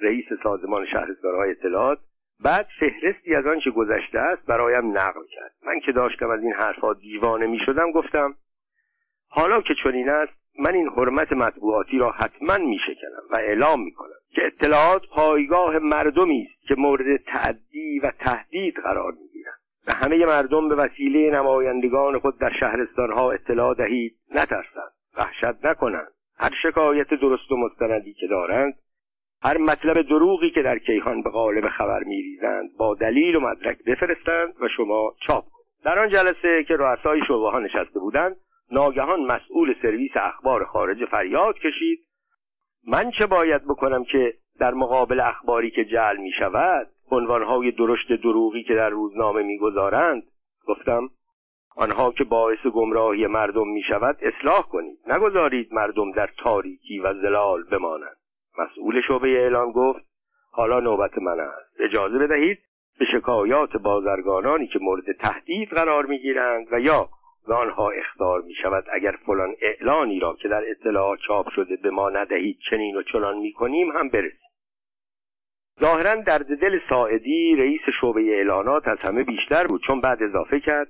رئیس سازمان شهرستانهای اطلاعات بعد فهرستی از آنچه گذشته است برایم نقل کرد. من که داشتم از این حرفها دیوانه می شدم گفتم حالا که چنین است من این حرمت مطبوعاتی را حتما می شکنم و اعلام می کنم که اطلاعات پایگاه مردمی است که مورد تعدی و تهدید قرار می گیرند. و همه مردم به وسیله نمایندگان خود در شهرستانها اطلاع دهید نترسند وحشت نکنند. هر شکایت درست و مستندی که دارند هر مطلب دروغی که در کیهان به قالب خبر میریزند با دلیل و مدرک بفرستند و شما چاپ کنید. در آن جلسه که رؤسای شعبه ها نشسته بودند ناگهان مسئول سرویس اخبار خارج فریاد کشید. من چه باید بکنم که در مقابل اخباری که جعل می شود عنوانهای درشت دروغی که در روزنامه می‌گذارند گفتم آنها که باعث گمراهی مردم می شود اصلاح کنید. نگذارید مردم در تاریکی و زلال بمانند. مسئول شعبه اعلام گفت حالا نوبت من است. اجازه بدهید به شکایات بازرگانانی که مورد تهدید قرار می‌گیرند و یا به آنها اخطار می شود اگر فلان اعلانی را که در اطلاعات چاپ شده به ما ندهید چنین و چنان می کنیم هم برسیم. ظاهرا درد دل ساعدی رئیس شعبه اعلانات از همه بیشتر بود چون بعد اضافه کرد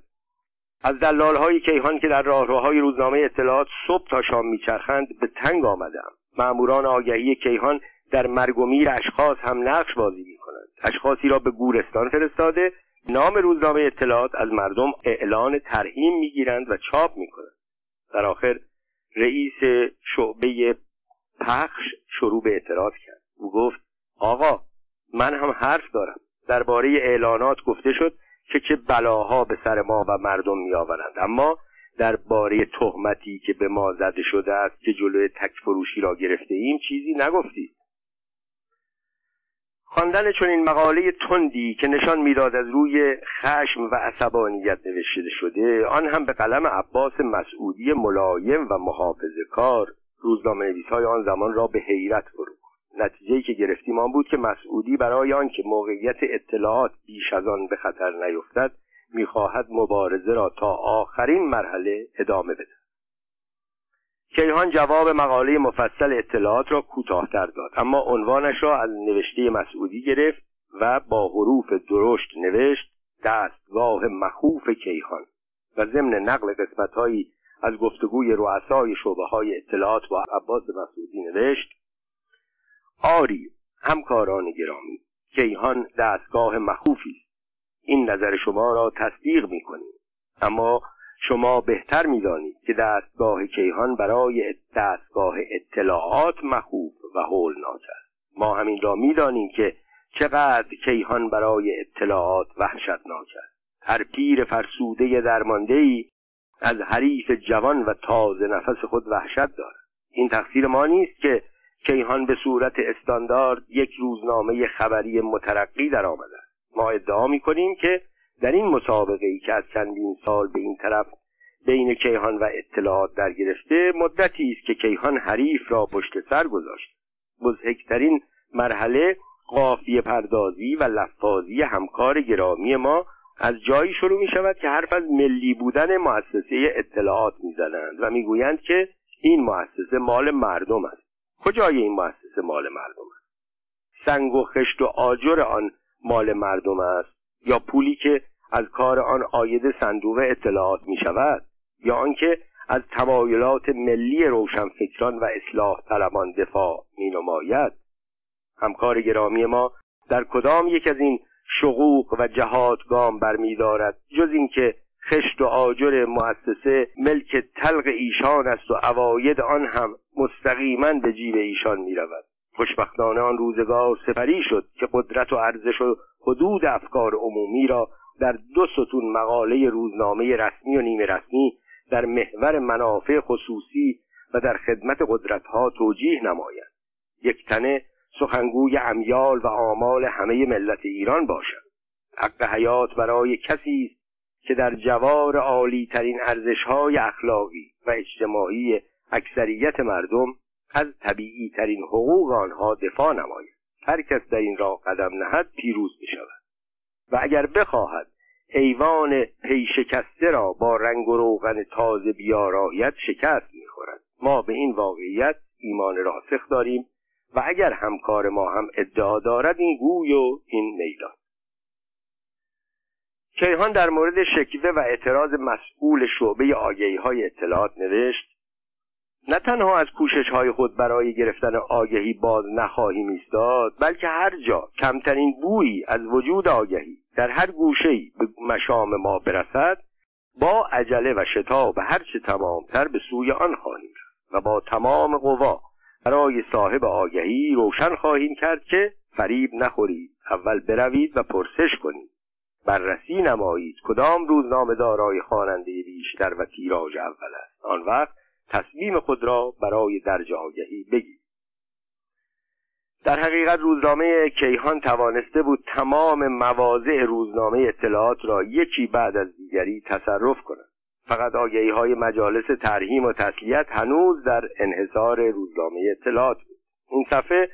از دلال های کیهان که در راهروهای روزنامه اطلاعات صبح تا شام میچرخند به تنگ آمدم. مأموران آگهی کیهان در مرگ و میر اشخاص هم نقش بازی می کنند اشخاصی را به گورستان فرستاده. نام روزنامه اطلاعات از مردم اعلان ترهیم می‌گیرند و چاپ می‌کنند. در آخر رئیس شعبه پخش شروع به اعتراض کرد. او گفت آقا من هم حرف دارم. درباره اعلانات گفته شد که چه بلاها به سر ما و مردم میآورند. اما درباره تهمتی که به ما زده شده است که جلوی تک فروشی را گرفته ایم چیزی نگفتید. خواندن چون این مقاله تندی که نشان می‌داد از روی خشم و عصبانیت نوشته شده آن هم به قلم عباس مسعودی ملایم و محافظ کار روزنامه نویس های آن زمان را به حیرت فرو نتیجه که گرفتیم آن بود که مسعودی برای آنکه موقعیت اطلاعات بیش از آن به خطر نیفتد می‌خواهد مبارزه را تا آخرین مرحله ادامه بده. کیهان جواب مقاله مفصل اطلاعات را کوتاهتر داد اما عنوانش را از نوشته مسعودی گرفت و با حروف درشت نوشت دستگاه مخوف کیهان. و ضمن نقل قسمتهایی از گفتگوی رؤسای شعبه های اطلاعات با عباس مسعودی نوشت آری همکاران گرامی کیهان دستگاه مخوفی است. این نظر شما را تصدیق می کنیم اما شما بهتر می‌دانید که دستگاه کیهان برای دستگاه اطلاعات مخوف و هولناک است. ما همین را می‌دانیم که چقدر کیهان برای اطلاعات وحشتناک است. هر پیر فرسوده درمانده ای از حریف جوان و تازه نفس خود وحشت دارد. این تقصیر ما نیست که کیهان به صورت استاندارد یک روزنامه خبری مترقی در آمده است. ما ادعا می کنیم که در این مسابقه ای که از چندین سال به این طرف بین کیهان و اطلاعات در گرفته مدتی است که کیهان حریف را پشت سر گذاشت. بزهکترین مرحله قافیه پردازی و لفاظی همکار گرامی ما از جایی شروع می شود که حرف از ملی بودن مؤسسه اطلاعات می‌زنند و می‌گویند که این مؤسسه مال مردم است. کجای این مؤسسه مال مردم است؟ سنگ و خشت و آجر آن مال مردم است یا پولی که از کار آن آید صندوق اطلاعات می شود یا آنکه از تمایلات ملی روشنفکران و اصلاح طلبان دفاع می نماید همکار گرامی ما در کدام یک از این شقوق و جهات گام برمیدارد جز اینکه خشت و آجر مؤسسه ملک تلق ایشان است و اواید آن هم مستقیما به جیب ایشان می رود خوشبختانه آن روزگار سپری شد که قدرت و ارزش و حدود افکار عمومی را در دو ستون مقاله روزنامه رسمی و نیمه رسمی در محور منافع خصوصی و در خدمت قدرتها توجیه نمایند یک تنه سخنگوی امیال و آمال همه ملت ایران باشد. حق حیات برای کسی است که در جوار عالی ترین ارزش های اخلاقی و اجتماعی اکثریت مردم از طبیعی ترین حقوق آنها دفاع نماید. هر کس در این راه قدم نهد پیروز می شود و اگر بخواهد حیوان پی شکسته را با رنگ و روغن تازه بیارایت شکست می‌خورد. ما به این واقعیت ایمان راسخ داریم و اگر همکار ما هم ادعا دارد این گوی و این میدان. کیهان در مورد شکوه و اعتراض مسئول شعبه آگهی های اطلاعات نوشت نه تنها از کوشش های خود برای گرفتن آگهی باز نخواهیم ایستاد بلکه هر جا کمترین بویی از وجود آگهی در هر گوشه‌ای به مشام ما برسد با عجله و شتاب هرچه تمامتر به سوی آن خواهیم و با تمام قوا برای صاحب آگهی روشن خواهیم کرد که فریب نخورید اول بروید و پرسش کنید. بررسی نمایید کدام روزنامه دارای خواننده بیشتر و تیراژ اول است. آن وقت تصمیم خود را برای درج آگهی بگیرید در حقیقت روزنامه کیهان توانسته بود تمام مواضع روزنامه اطلاعات را یکی بعد از دیگری تصرف کند. فقط آگهی های مجالس ترهیم و تسلیت هنوز در انحصار روزنامه اطلاعات بود. این صفحه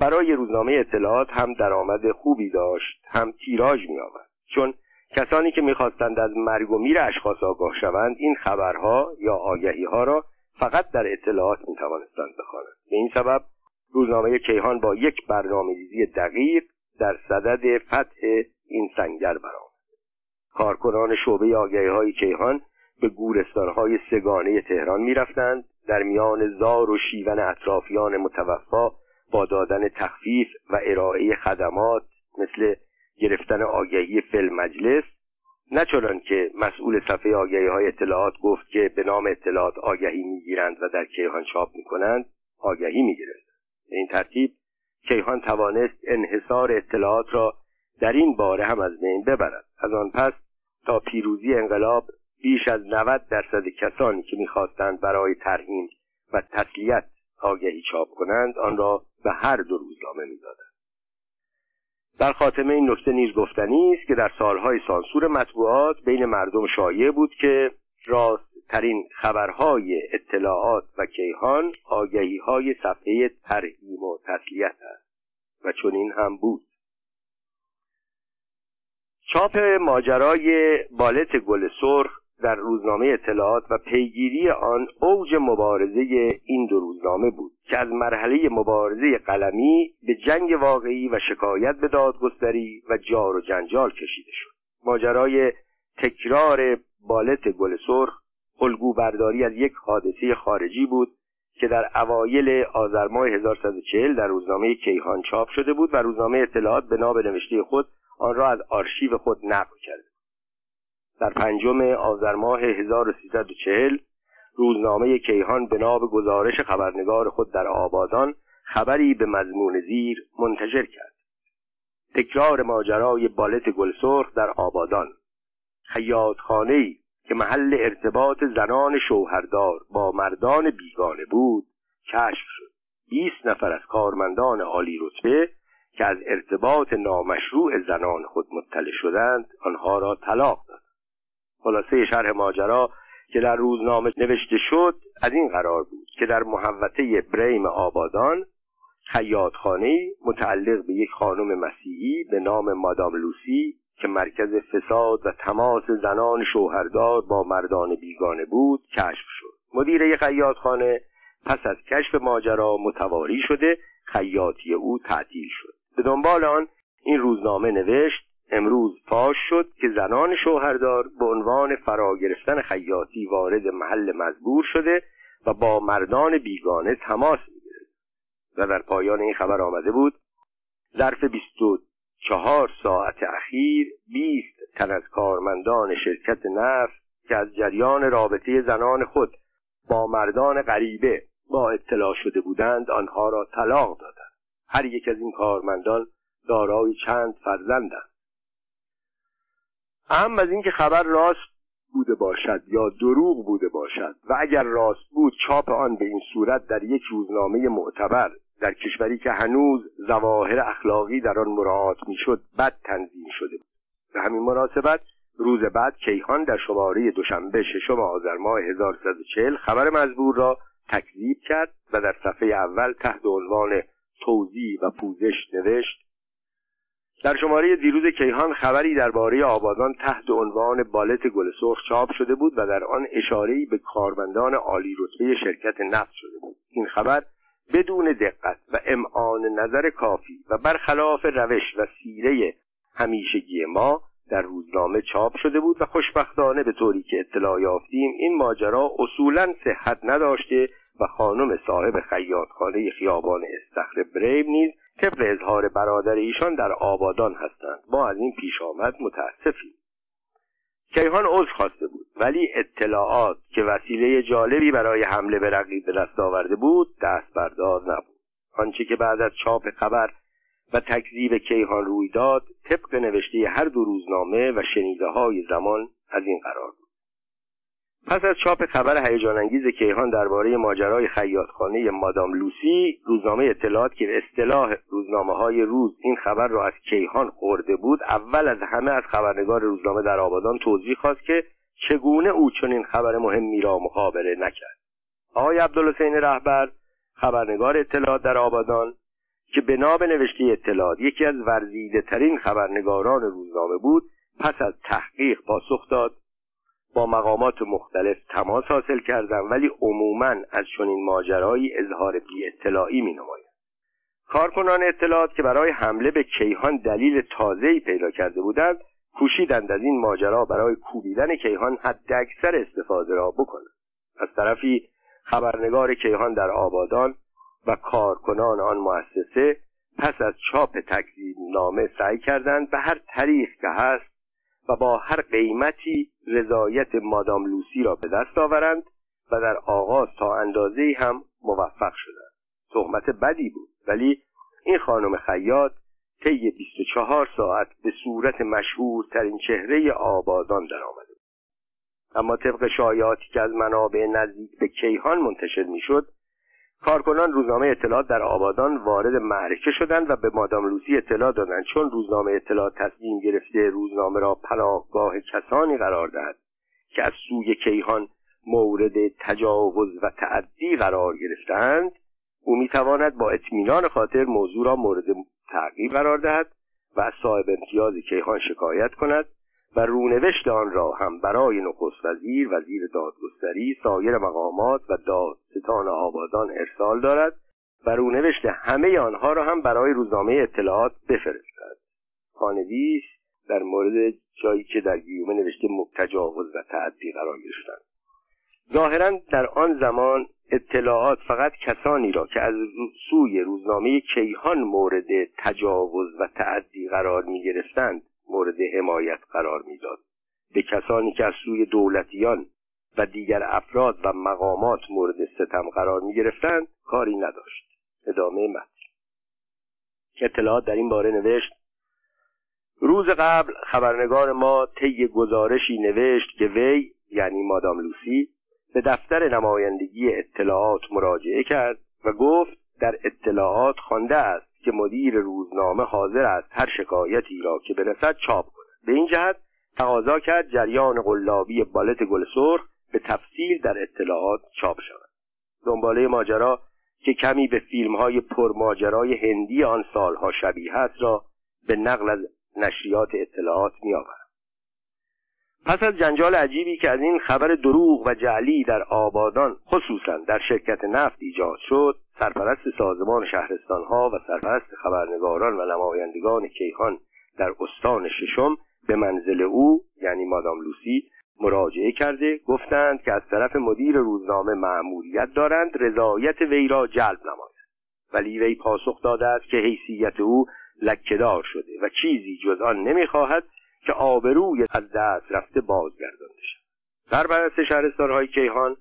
برای روزنامه اطلاعات هم درآمد خوبی داشت هم تیراژ می آورد چون کسانی که می‌خواستند از مرگ و میر اشخاص آگاه شوند این خبرها یا آگهی ها را فقط در اطلاعات می توانستند بخوانند به این سبب روزنامه کیهان با یک برنامه‌ریزی دقیق در صدد فتح این سنگر برآمد. کارکنان شعبه آگهی های کیهان به گورستانهای سگانه تهران می‌رفتند. در میان زار و شیون اطرافیان متوفا با دادن تخفیف و ارائه خدمات مثل گرفتن آگهی فیلم مجلس نه چنان که مسئول صفحه آگهی های اطلاعات گفت که به نام اطلاعات آگهی می‌گیرند و در کیهان چاپ می‌کنند آگهی می‌گیرند به این ترتیب کیهان توانست انحصار اطلاعات را در این باره هم از بین ببرد. از آن پس تا پیروزی انقلاب بیش از 90 درصد کسانی که می‌خواستند برای ترهیم و تسلیت آگهی چاپ کنند آن را به هر دو روزنامه می‌دادند. در خاتمه این نکته نیز گفتنی است که در سالهای سانسور مطبوعات بین مردم شایع بود که راست ترین خبرهای اطلاعات و کیهان آگهی های صفحه ترهیم و تسلیت است و چون این هم بود. چاپ ماجرای بالت گل سرخ در روزنامه اطلاعات و پیگیری آن اوج مبارزه این دو روزنامه بود که از مرحله مبارزه قلمی به جنگ واقعی و شکایت به دادگستری و جار و جنجال کشیده شد. ماجرای تکرار بالت گل سرخ الگو برداری از یک حادثه خارجی بود که در اوایل آذر ماه 1140 در روزنامه کیهان چاپ شده بود و روزنامه اطلاعات به نام نوشته خود آن را از آرشیو خود نقل کرده در پنجم آذر ماه 1340 روزنامه کیهان به گزارش خبرنگار خود در آبادان خبری به مضمون زیر منتشر کرد. تکرار ماجرای بالت گلسرخ در آبادان خیاطخانهای که محل ارتباط زنان شوهردار با مردان بیگانه بود کشف شد. بیست نفر از کارمندان عالی رتبه که از ارتباط نامشروع زنان خود مطلع شدند آنها را طلاق داد. خلاصه شرح ماجرا که در روزنامه نوشته شد از این قرار بود که در محوطه بریم آبادان خیاطخانه متعلق به یک خانم مسیحی به نام مادام لوسی که مرکز فساد و تماس زنان شوهردار با مردان بیگانه بود کشف شد. مدیر خیاطخانه پس از کشف ماجرا متواری شده خیاطی او تعطیل شد. به دنبال آن این روزنامه نوشت امروز فاش شد که زنان شوهردار به عنوان فرا گرفتن خیاطی وارد محل مزبور شده و با مردان بیگانه تماس می‌گیرد و در پایان این خبر آمده بود ظرف چهار ساعت اخیر بیست تن از کارمندان شرکت نفت که از جریان رابطه زنان خود با مردان غریبه با اطلاع شده بودند آنها را طلاق دادند. هر یک از این کارمندان دارای چند فرزندند. اهم از اینکه خبر راست بوده باشد یا دروغ بوده باشد. و اگر راست بود چاپ آن به این صورت در یک روزنامه معتبر در کشوری که هنوز ظواهر اخلاقی در آن مراعات می‌شد بد تنظیم شده بود. به همین مناسبت روز بعد کیهان در شماره دوشنبه ششم آذر ماه 1340 خبر مزبور را تکذیب کرد و در صفحه اول تحت عنوان توضیح و پوزش نوشت در شماره دیروز کیهان خبری درباره آبادان تحت عنوان بالت گل سرخ چاپ شده بود و در آن اشاره‌ای به کارمندان عالی رتبه شرکت نفت شده بود. این خبر بدون دقت و امعان نظر کافی و برخلاف روش و سیره همیشگی ما در روزنامه چاپ شده بود و خوشبختانه به طوری که اطلاع یافتیم این ماجرا اصولا صحت نداشته و خانم صاحب خیاطخانه خیابان استخر بریم نیز طبق اظهار برادر ایشان در آبادان هستند. ما از این پیش آمد متاسفیم. کیهان عذر خواسته بود ولی اطلاعات که وسیله جالبی برای حمله به رقیب به دست آورده بود دست بردار نبود. آنچه که بعد از چاپ خبر و تکذیب کیهان روی داد طبق نوشته هر دو روزنامه و شنیده های زمان از این قرار بود. پس از چاپ خبر هیجان انگیز کیهان درباره ماجرای خیاطخانه مادام لوسی روزنامه اطلاعات که به اصطلاح روزنامه های روز این خبر را از کیهان خورده بود اول از همه از خبرنگار روزنامه در آبادان توضیح خواست که چگونه او چنین خبر مهمی را مخابره نکرد. آقای عبدالحسین رهبر خبرنگار اطلاعات در آبادان که به نام نوشته اطلاعات یکی از ورزیده ترین خبرنگاران روزنامه بود پس از تحقیق پاسخ داد. با مقامات مختلف تماس حاصل کردم ولی عموما از چنین ماجرایی اظهار بی اطلاعی می نماید. کارکنان اطلاعات که برای حمله به کیهان دلیل تازه‌ای پیدا کرده بودند کوشیدند از این ماجرا برای کوبیدن کیهان حداکثر استفاده را بکنند از طرفی خبرنگار کیهان در آبادان و کارکنان آن مؤسسه پس از چاپ تکذیب نامه سعی کردند به هر طریق که هست و با هر قیمتی رضایت مادام لوسی را به دست آورند و در آغاز تا اندازه هم موفق شدند. تهمت بدی بود ولی این خانم خیاط طی 24 ساعت به صورت مشهورترین چهره آبادان درآمده بود. اما طبق شایعاتی که از منابع نزدیک به کیهان منتشر می‌شد کارکنان روزنامه اطلاعات در آبادان وارد معرکه شدند و به مادام لوسی اطلاع دادند. چون روزنامه اطلاعات تصمیم گرفته روزنامه را پناهگاه کسانی قرار دهد که از سوی کیهان مورد تجاوز و تعدی قرار گرفتند او می‌تواند با اطمینان خاطر موضوع را مورد تعقیب قرار دهد و از صاحب امتیاز کیهان شکایت کند و رونوشت آن را هم برای نخست وزیر وزیر دادگستری سایر مقامات و دادستان آبادان ارسال دارد و رونوشت همه آنها را هم برای روزنامه اطلاعات بفرستد. پانویس در مورد جایی که در گیومه نوشته تجاوز و تعدی قرار گرفتند. ظاهرا در آن زمان اطلاعات فقط کسانی را که از سوی روزنامه کیهان مورد تجاوز و تعدی قرار می گرفتند مورد حمایت قرار می‌داد. به کسانی که از سوی دولتیان و دیگر افراد و مقامات مورد ستم قرار می گرفتند کاری نداشت. ادامه متن. اطلاعات در این باره نوشت روز قبل خبرنگار ما طی گزارشی نوشت که وی یعنی مادام لوسی به دفتر نمایندگی اطلاعات مراجعه کرد و گفت در اطلاعات خوانده است که مدیر روزنامه حاضر است هر شکایتی را که برسد چاپ کند. به این جهت تقاضا کرد جریان قلابی بالت گل سرخ به تفصیل در اطلاعات چاپ شود. دنباله ماجرا که کمی به فیلم های پرماجرای هندی آن سالها شبیه است را به نقل از نشریات اطلاعات می پس از جنجال عجیبی که از این خبر دروغ و جعلی در آبادان خصوصا در شرکت نفت ایجاد شد سرپرست سازمان شهرستان ها و سرپرست خبرنگاران و نمایندگان کیهان در استان ششم به منزل او یعنی مادام لوسی مراجعه کرده گفتند که از طرف مدیر روزنامه مأموریت دارند رضایت وی را جلب نماید. ولی وی پاسخ داده است که حیثیت او لکهدار شده و چیزی جز آن نمی‌خواهد که آبروی از دست رفته بازگردانده شد سرپرست شهرستانهای کیهان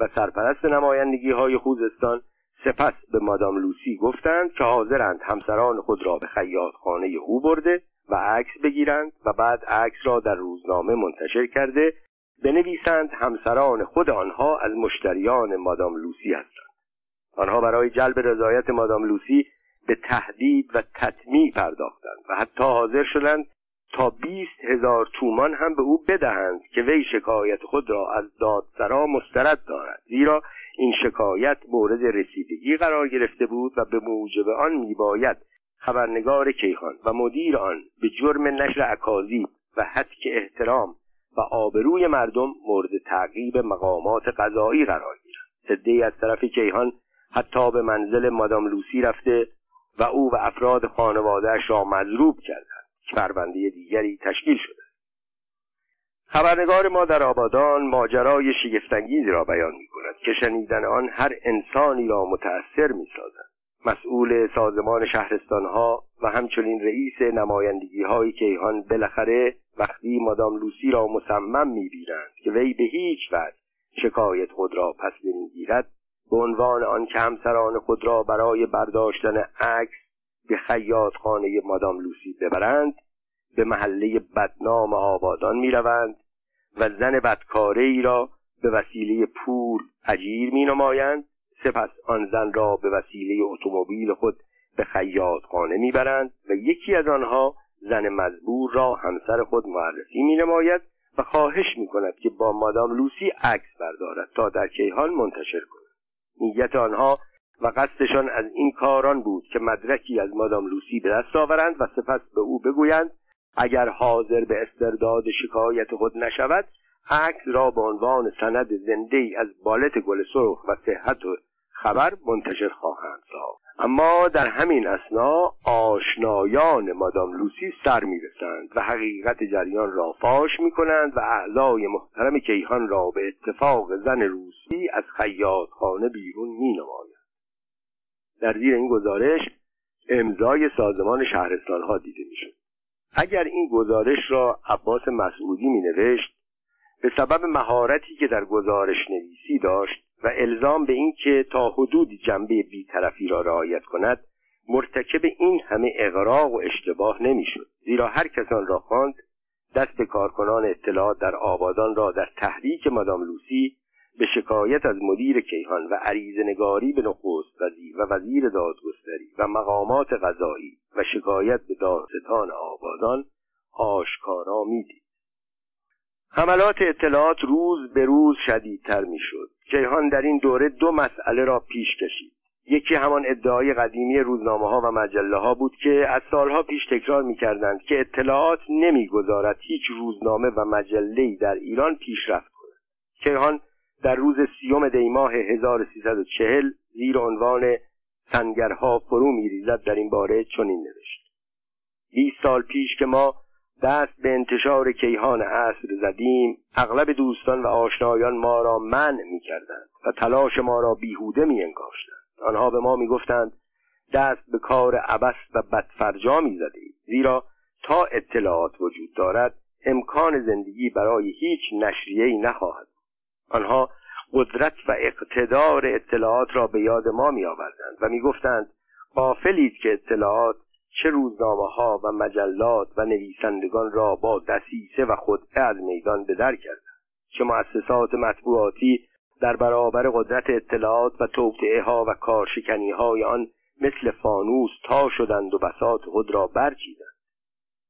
و سرپرست نمایندگی های خوزستان سپس به مادام لوسی گفتند که حاضرند همسران خود را به خیاط خانه او برده و عکس بگیرند و بعد عکس را در روزنامه منتشر کرده بنویسند همسران خود آنها از مشتریان مادام لوسی هستند. آنها برای جلب رضایت مادام لوسی به تهدید و تطمیع پرداختند و حتی حاضر شدند تا بیست هزار تومان هم به او بدهند که وی شکایت خود را از دادسرا مسترد دارد. زیرا این شکایت مورد رسیدگی قرار گرفته بود و به موجب آن میباید خبرنگار کیخان و مدیر آن به جرم نشر اکاذیب و حتک احترام و آبروی مردم مورد تعقیب مقامات قضایی قرار گیرند عدهای از طرف کیهان حتی به منزل مادام لوسی رفته و او و افراد خانوادهش را مضروب کردند. که پرونده دیگری تشکیل شده. خبرنگار ما در آبادان ماجرای شگفتانگیزی را بیان می کند که شنیدن آن هر انسانی را متأثر می سازد مسئول سازمان شهرستان ها و همچنین رئیس نمایندگی های کیهان بالاخره وقتی مادام لوسی را مصمم می‌بینند که وی به هیچ وجه شکایت خود را پس نمی‌گیرد به عنوان آن که همسران خود را برای برداشتن عکس به خیاط خانه مادام لوسی ببرند به محله بدنام آبادان می‌روند و زن بدکاره ای را به وسیله پول اجیر می نمایند سپس آن زن را به وسیله اتومبیل خود به خیاط خانه می‌برند و یکی از آنها زن مزبور را همسر خود معرفی می نماید و خواهش می کند که با مادام لوسی عکس بردارد تا در کیهان منتشر کند. نیت آنها و قصدشان از این کاران بود که مدرکی از مادام لوسی به دست آورند و سپس به او بگویند اگر حاضر به استرداد شکایت خود نشود عکس را به عنوان سند زنده از بالت گل سرخ و صحت و خبر منتشر خواهند ساخت. اما در همین اسنا آشنایان مادام لوسی سر می‌رسند و حقیقت جریان را فاش می‌کنند و اعضای محترم کیهان را به اتفاق زن روسی از خیاط خانه بیرون مینمایند. در زیر این گزارش امضای سازمان شهرستان ها دیده می‌شد. اگر این گزارش را عباس مسعودی می نوشت به سبب مهارتی که در گزارش نویسی داشت و الزام به این که تا حدودی جنبه بیطرفی را رعایت کند مرتکب این همه اغراق و اشتباه نمی‌شد. زیرا هر کسان را خواند دست کارکنان اطلاعات در آبادان را در تحریک مادام لوسی به شکایت از مدیر کیهان و عریض نگاری به نخست وزیر و وزیر دادگستری و مقامات قضایی و شکایت به دادستان آبادان آشکارا می‌دید. حملات اطلاعات روز به روز شدیدتر می‌شد. کیهان در این دوره دو مسئله را پیش کشید. یکی همان ادعای قدیمی روزنامه ها و مجله ها بود که از سالها پیش تکرار می کردند که اطلاعات نمی‌گذارد هیچ روزنامه و مجله در ایران پیشرفت کند. کیهان در روز سیوم دیماه 1340 زیر عنوان سنگرها فرو میریزد. در این باره چنین نوشت. 20 سال پیش که ما دست به انتشار کیهان عصر زدیم اغلب دوستان و آشنایان ما را منع می کردند و تلاش ما را بیهوده می انگاشتند آنها به ما می گفتند دست به کار عبس و بدفرجا می زدید زیرا تا اطلاعات وجود دارد امکان زندگی برای هیچ نشریه‌ای نخواهد آنها قدرت و اقتدار اطلاعات را به یاد ما می آوردند و می گفتند قافلید که اطلاعات چه روزنامه ها و مجلات و نویسندگان را با دسیسه و خودعه از میدان به در کردند چه مؤسسات مطبوعاتی در برابر قدرت اطلاعات و توطعه ها و کارشکنی های آن مثل فانوس تا شدند و بساط خود را برچیدند.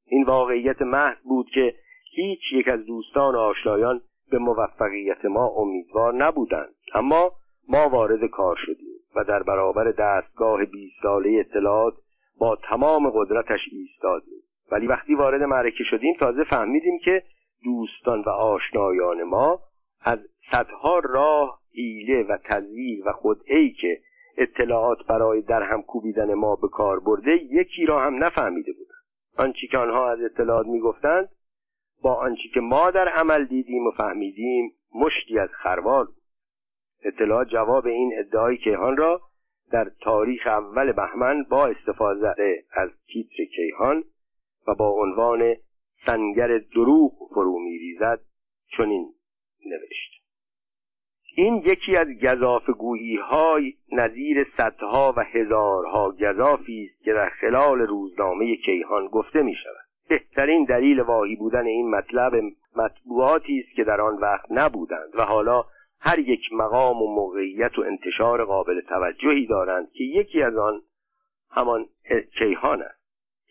این واقعیت محض بود که هیچ یک از دوستان و آشنایان به موفقیت ما امیدوار نبودند. اما ما وارد کار شدیم و در برابر دستگاه بیست ساله اطلاعات با تمام قدرتش ایستادیم. ولی وقتی وارد معرکه شدیم تازه فهمیدیم که دوستان و آشنایان ما از صدها راه حیله و تزویر و خودعی که اطلاعات برای در هم کوبیدن ما به کار برده یکی را هم نفهمیده بودند آنچه که آنها از اطلاعات می‌گفتند با آنچه که ما در عمل دیدیم و فهمیدیم مشتی از خروار بود. اطلاعات جواب این ادعای کیهان را در تاریخ اول بهمن با استفاده از تیتر کیهان و با عنوان سنگر دروغ فرو میریزد چنین نوشت. این یکی از گذاف گویی های نظیر صدها و هزارها گذافی است که در خلال روزنامه کیهان گفته می شود بهترین دلیل واهی بودن این مطلب مطبوعاتی است که در آن وقت نبودند و حالا هر یک مقام و موقعیت و انتشار قابل توجهی دارند که یکی از آن همان کیهان است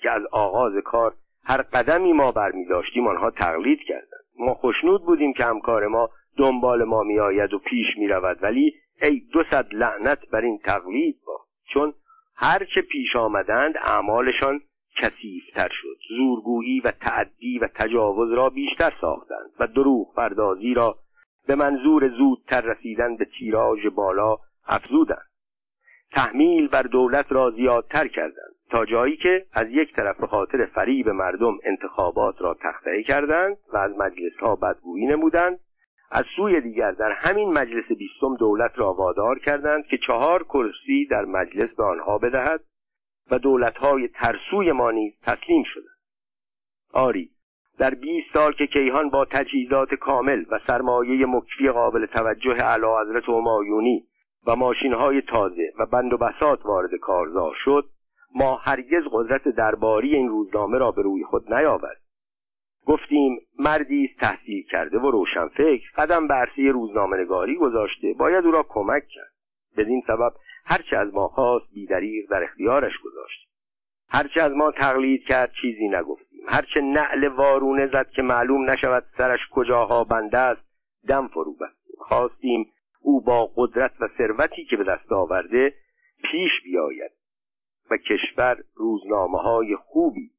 که از آغاز کار هر قدمی ما برمی داشتیم آنها تقلید کردند. ما خوشنود بودیم که همکار ما دنبال ما میآید و پیش می رود ولی ای دو صد لعنت بر این تقلید با. چون هرچه پیش آمدند اعمالشان کثیفتر شد. زورگویی و تعدی و تجاوز را بیشتر ساختند و دروغ پردازی را به منظور زودتر رسیدن به تیراژ بالا افزودند. تحمیل بر دولت را زیادتر کردند تا جایی که از یک طرف به خاطر فریب مردم انتخابات را تخته کردند و از مجلس ها بدگویی نمودند. از سوی دیگر در همین مجلس بیستم دولت را وادار کردند که چهار کرسی در مجلس به آنها بدهد و دولتهای ترسوی ما نیز تسلیم شدند. آری در 20 سال که کیهان با تجهیزات کامل و سرمایه مکفی قابل توجه اعلی حضرت همایونی و ماشین های تازه و بند و بسات وارد کارزار شد ما هرگز قدرت درباری این روزنامه را به روی خود نیاورد. گفتیم مردی است تحصیل کرده و روشنفکر قدم به عرصه روزنامه نگاری گذاشته باید او را کمک کرد. بدین سبب هرچه از ما خواست بیدریغ در اختیارش گذاشت. هرچه از ما تقلید کرد چیزی نگفتیم هرچه نعل وارونه زد که معلوم نشود سرش کجاها بنده است دم فرو بستیم خواستیم او با قدرت و ثروتی که به دست آورده پیش بیاید و کشور روزنامه های خوبی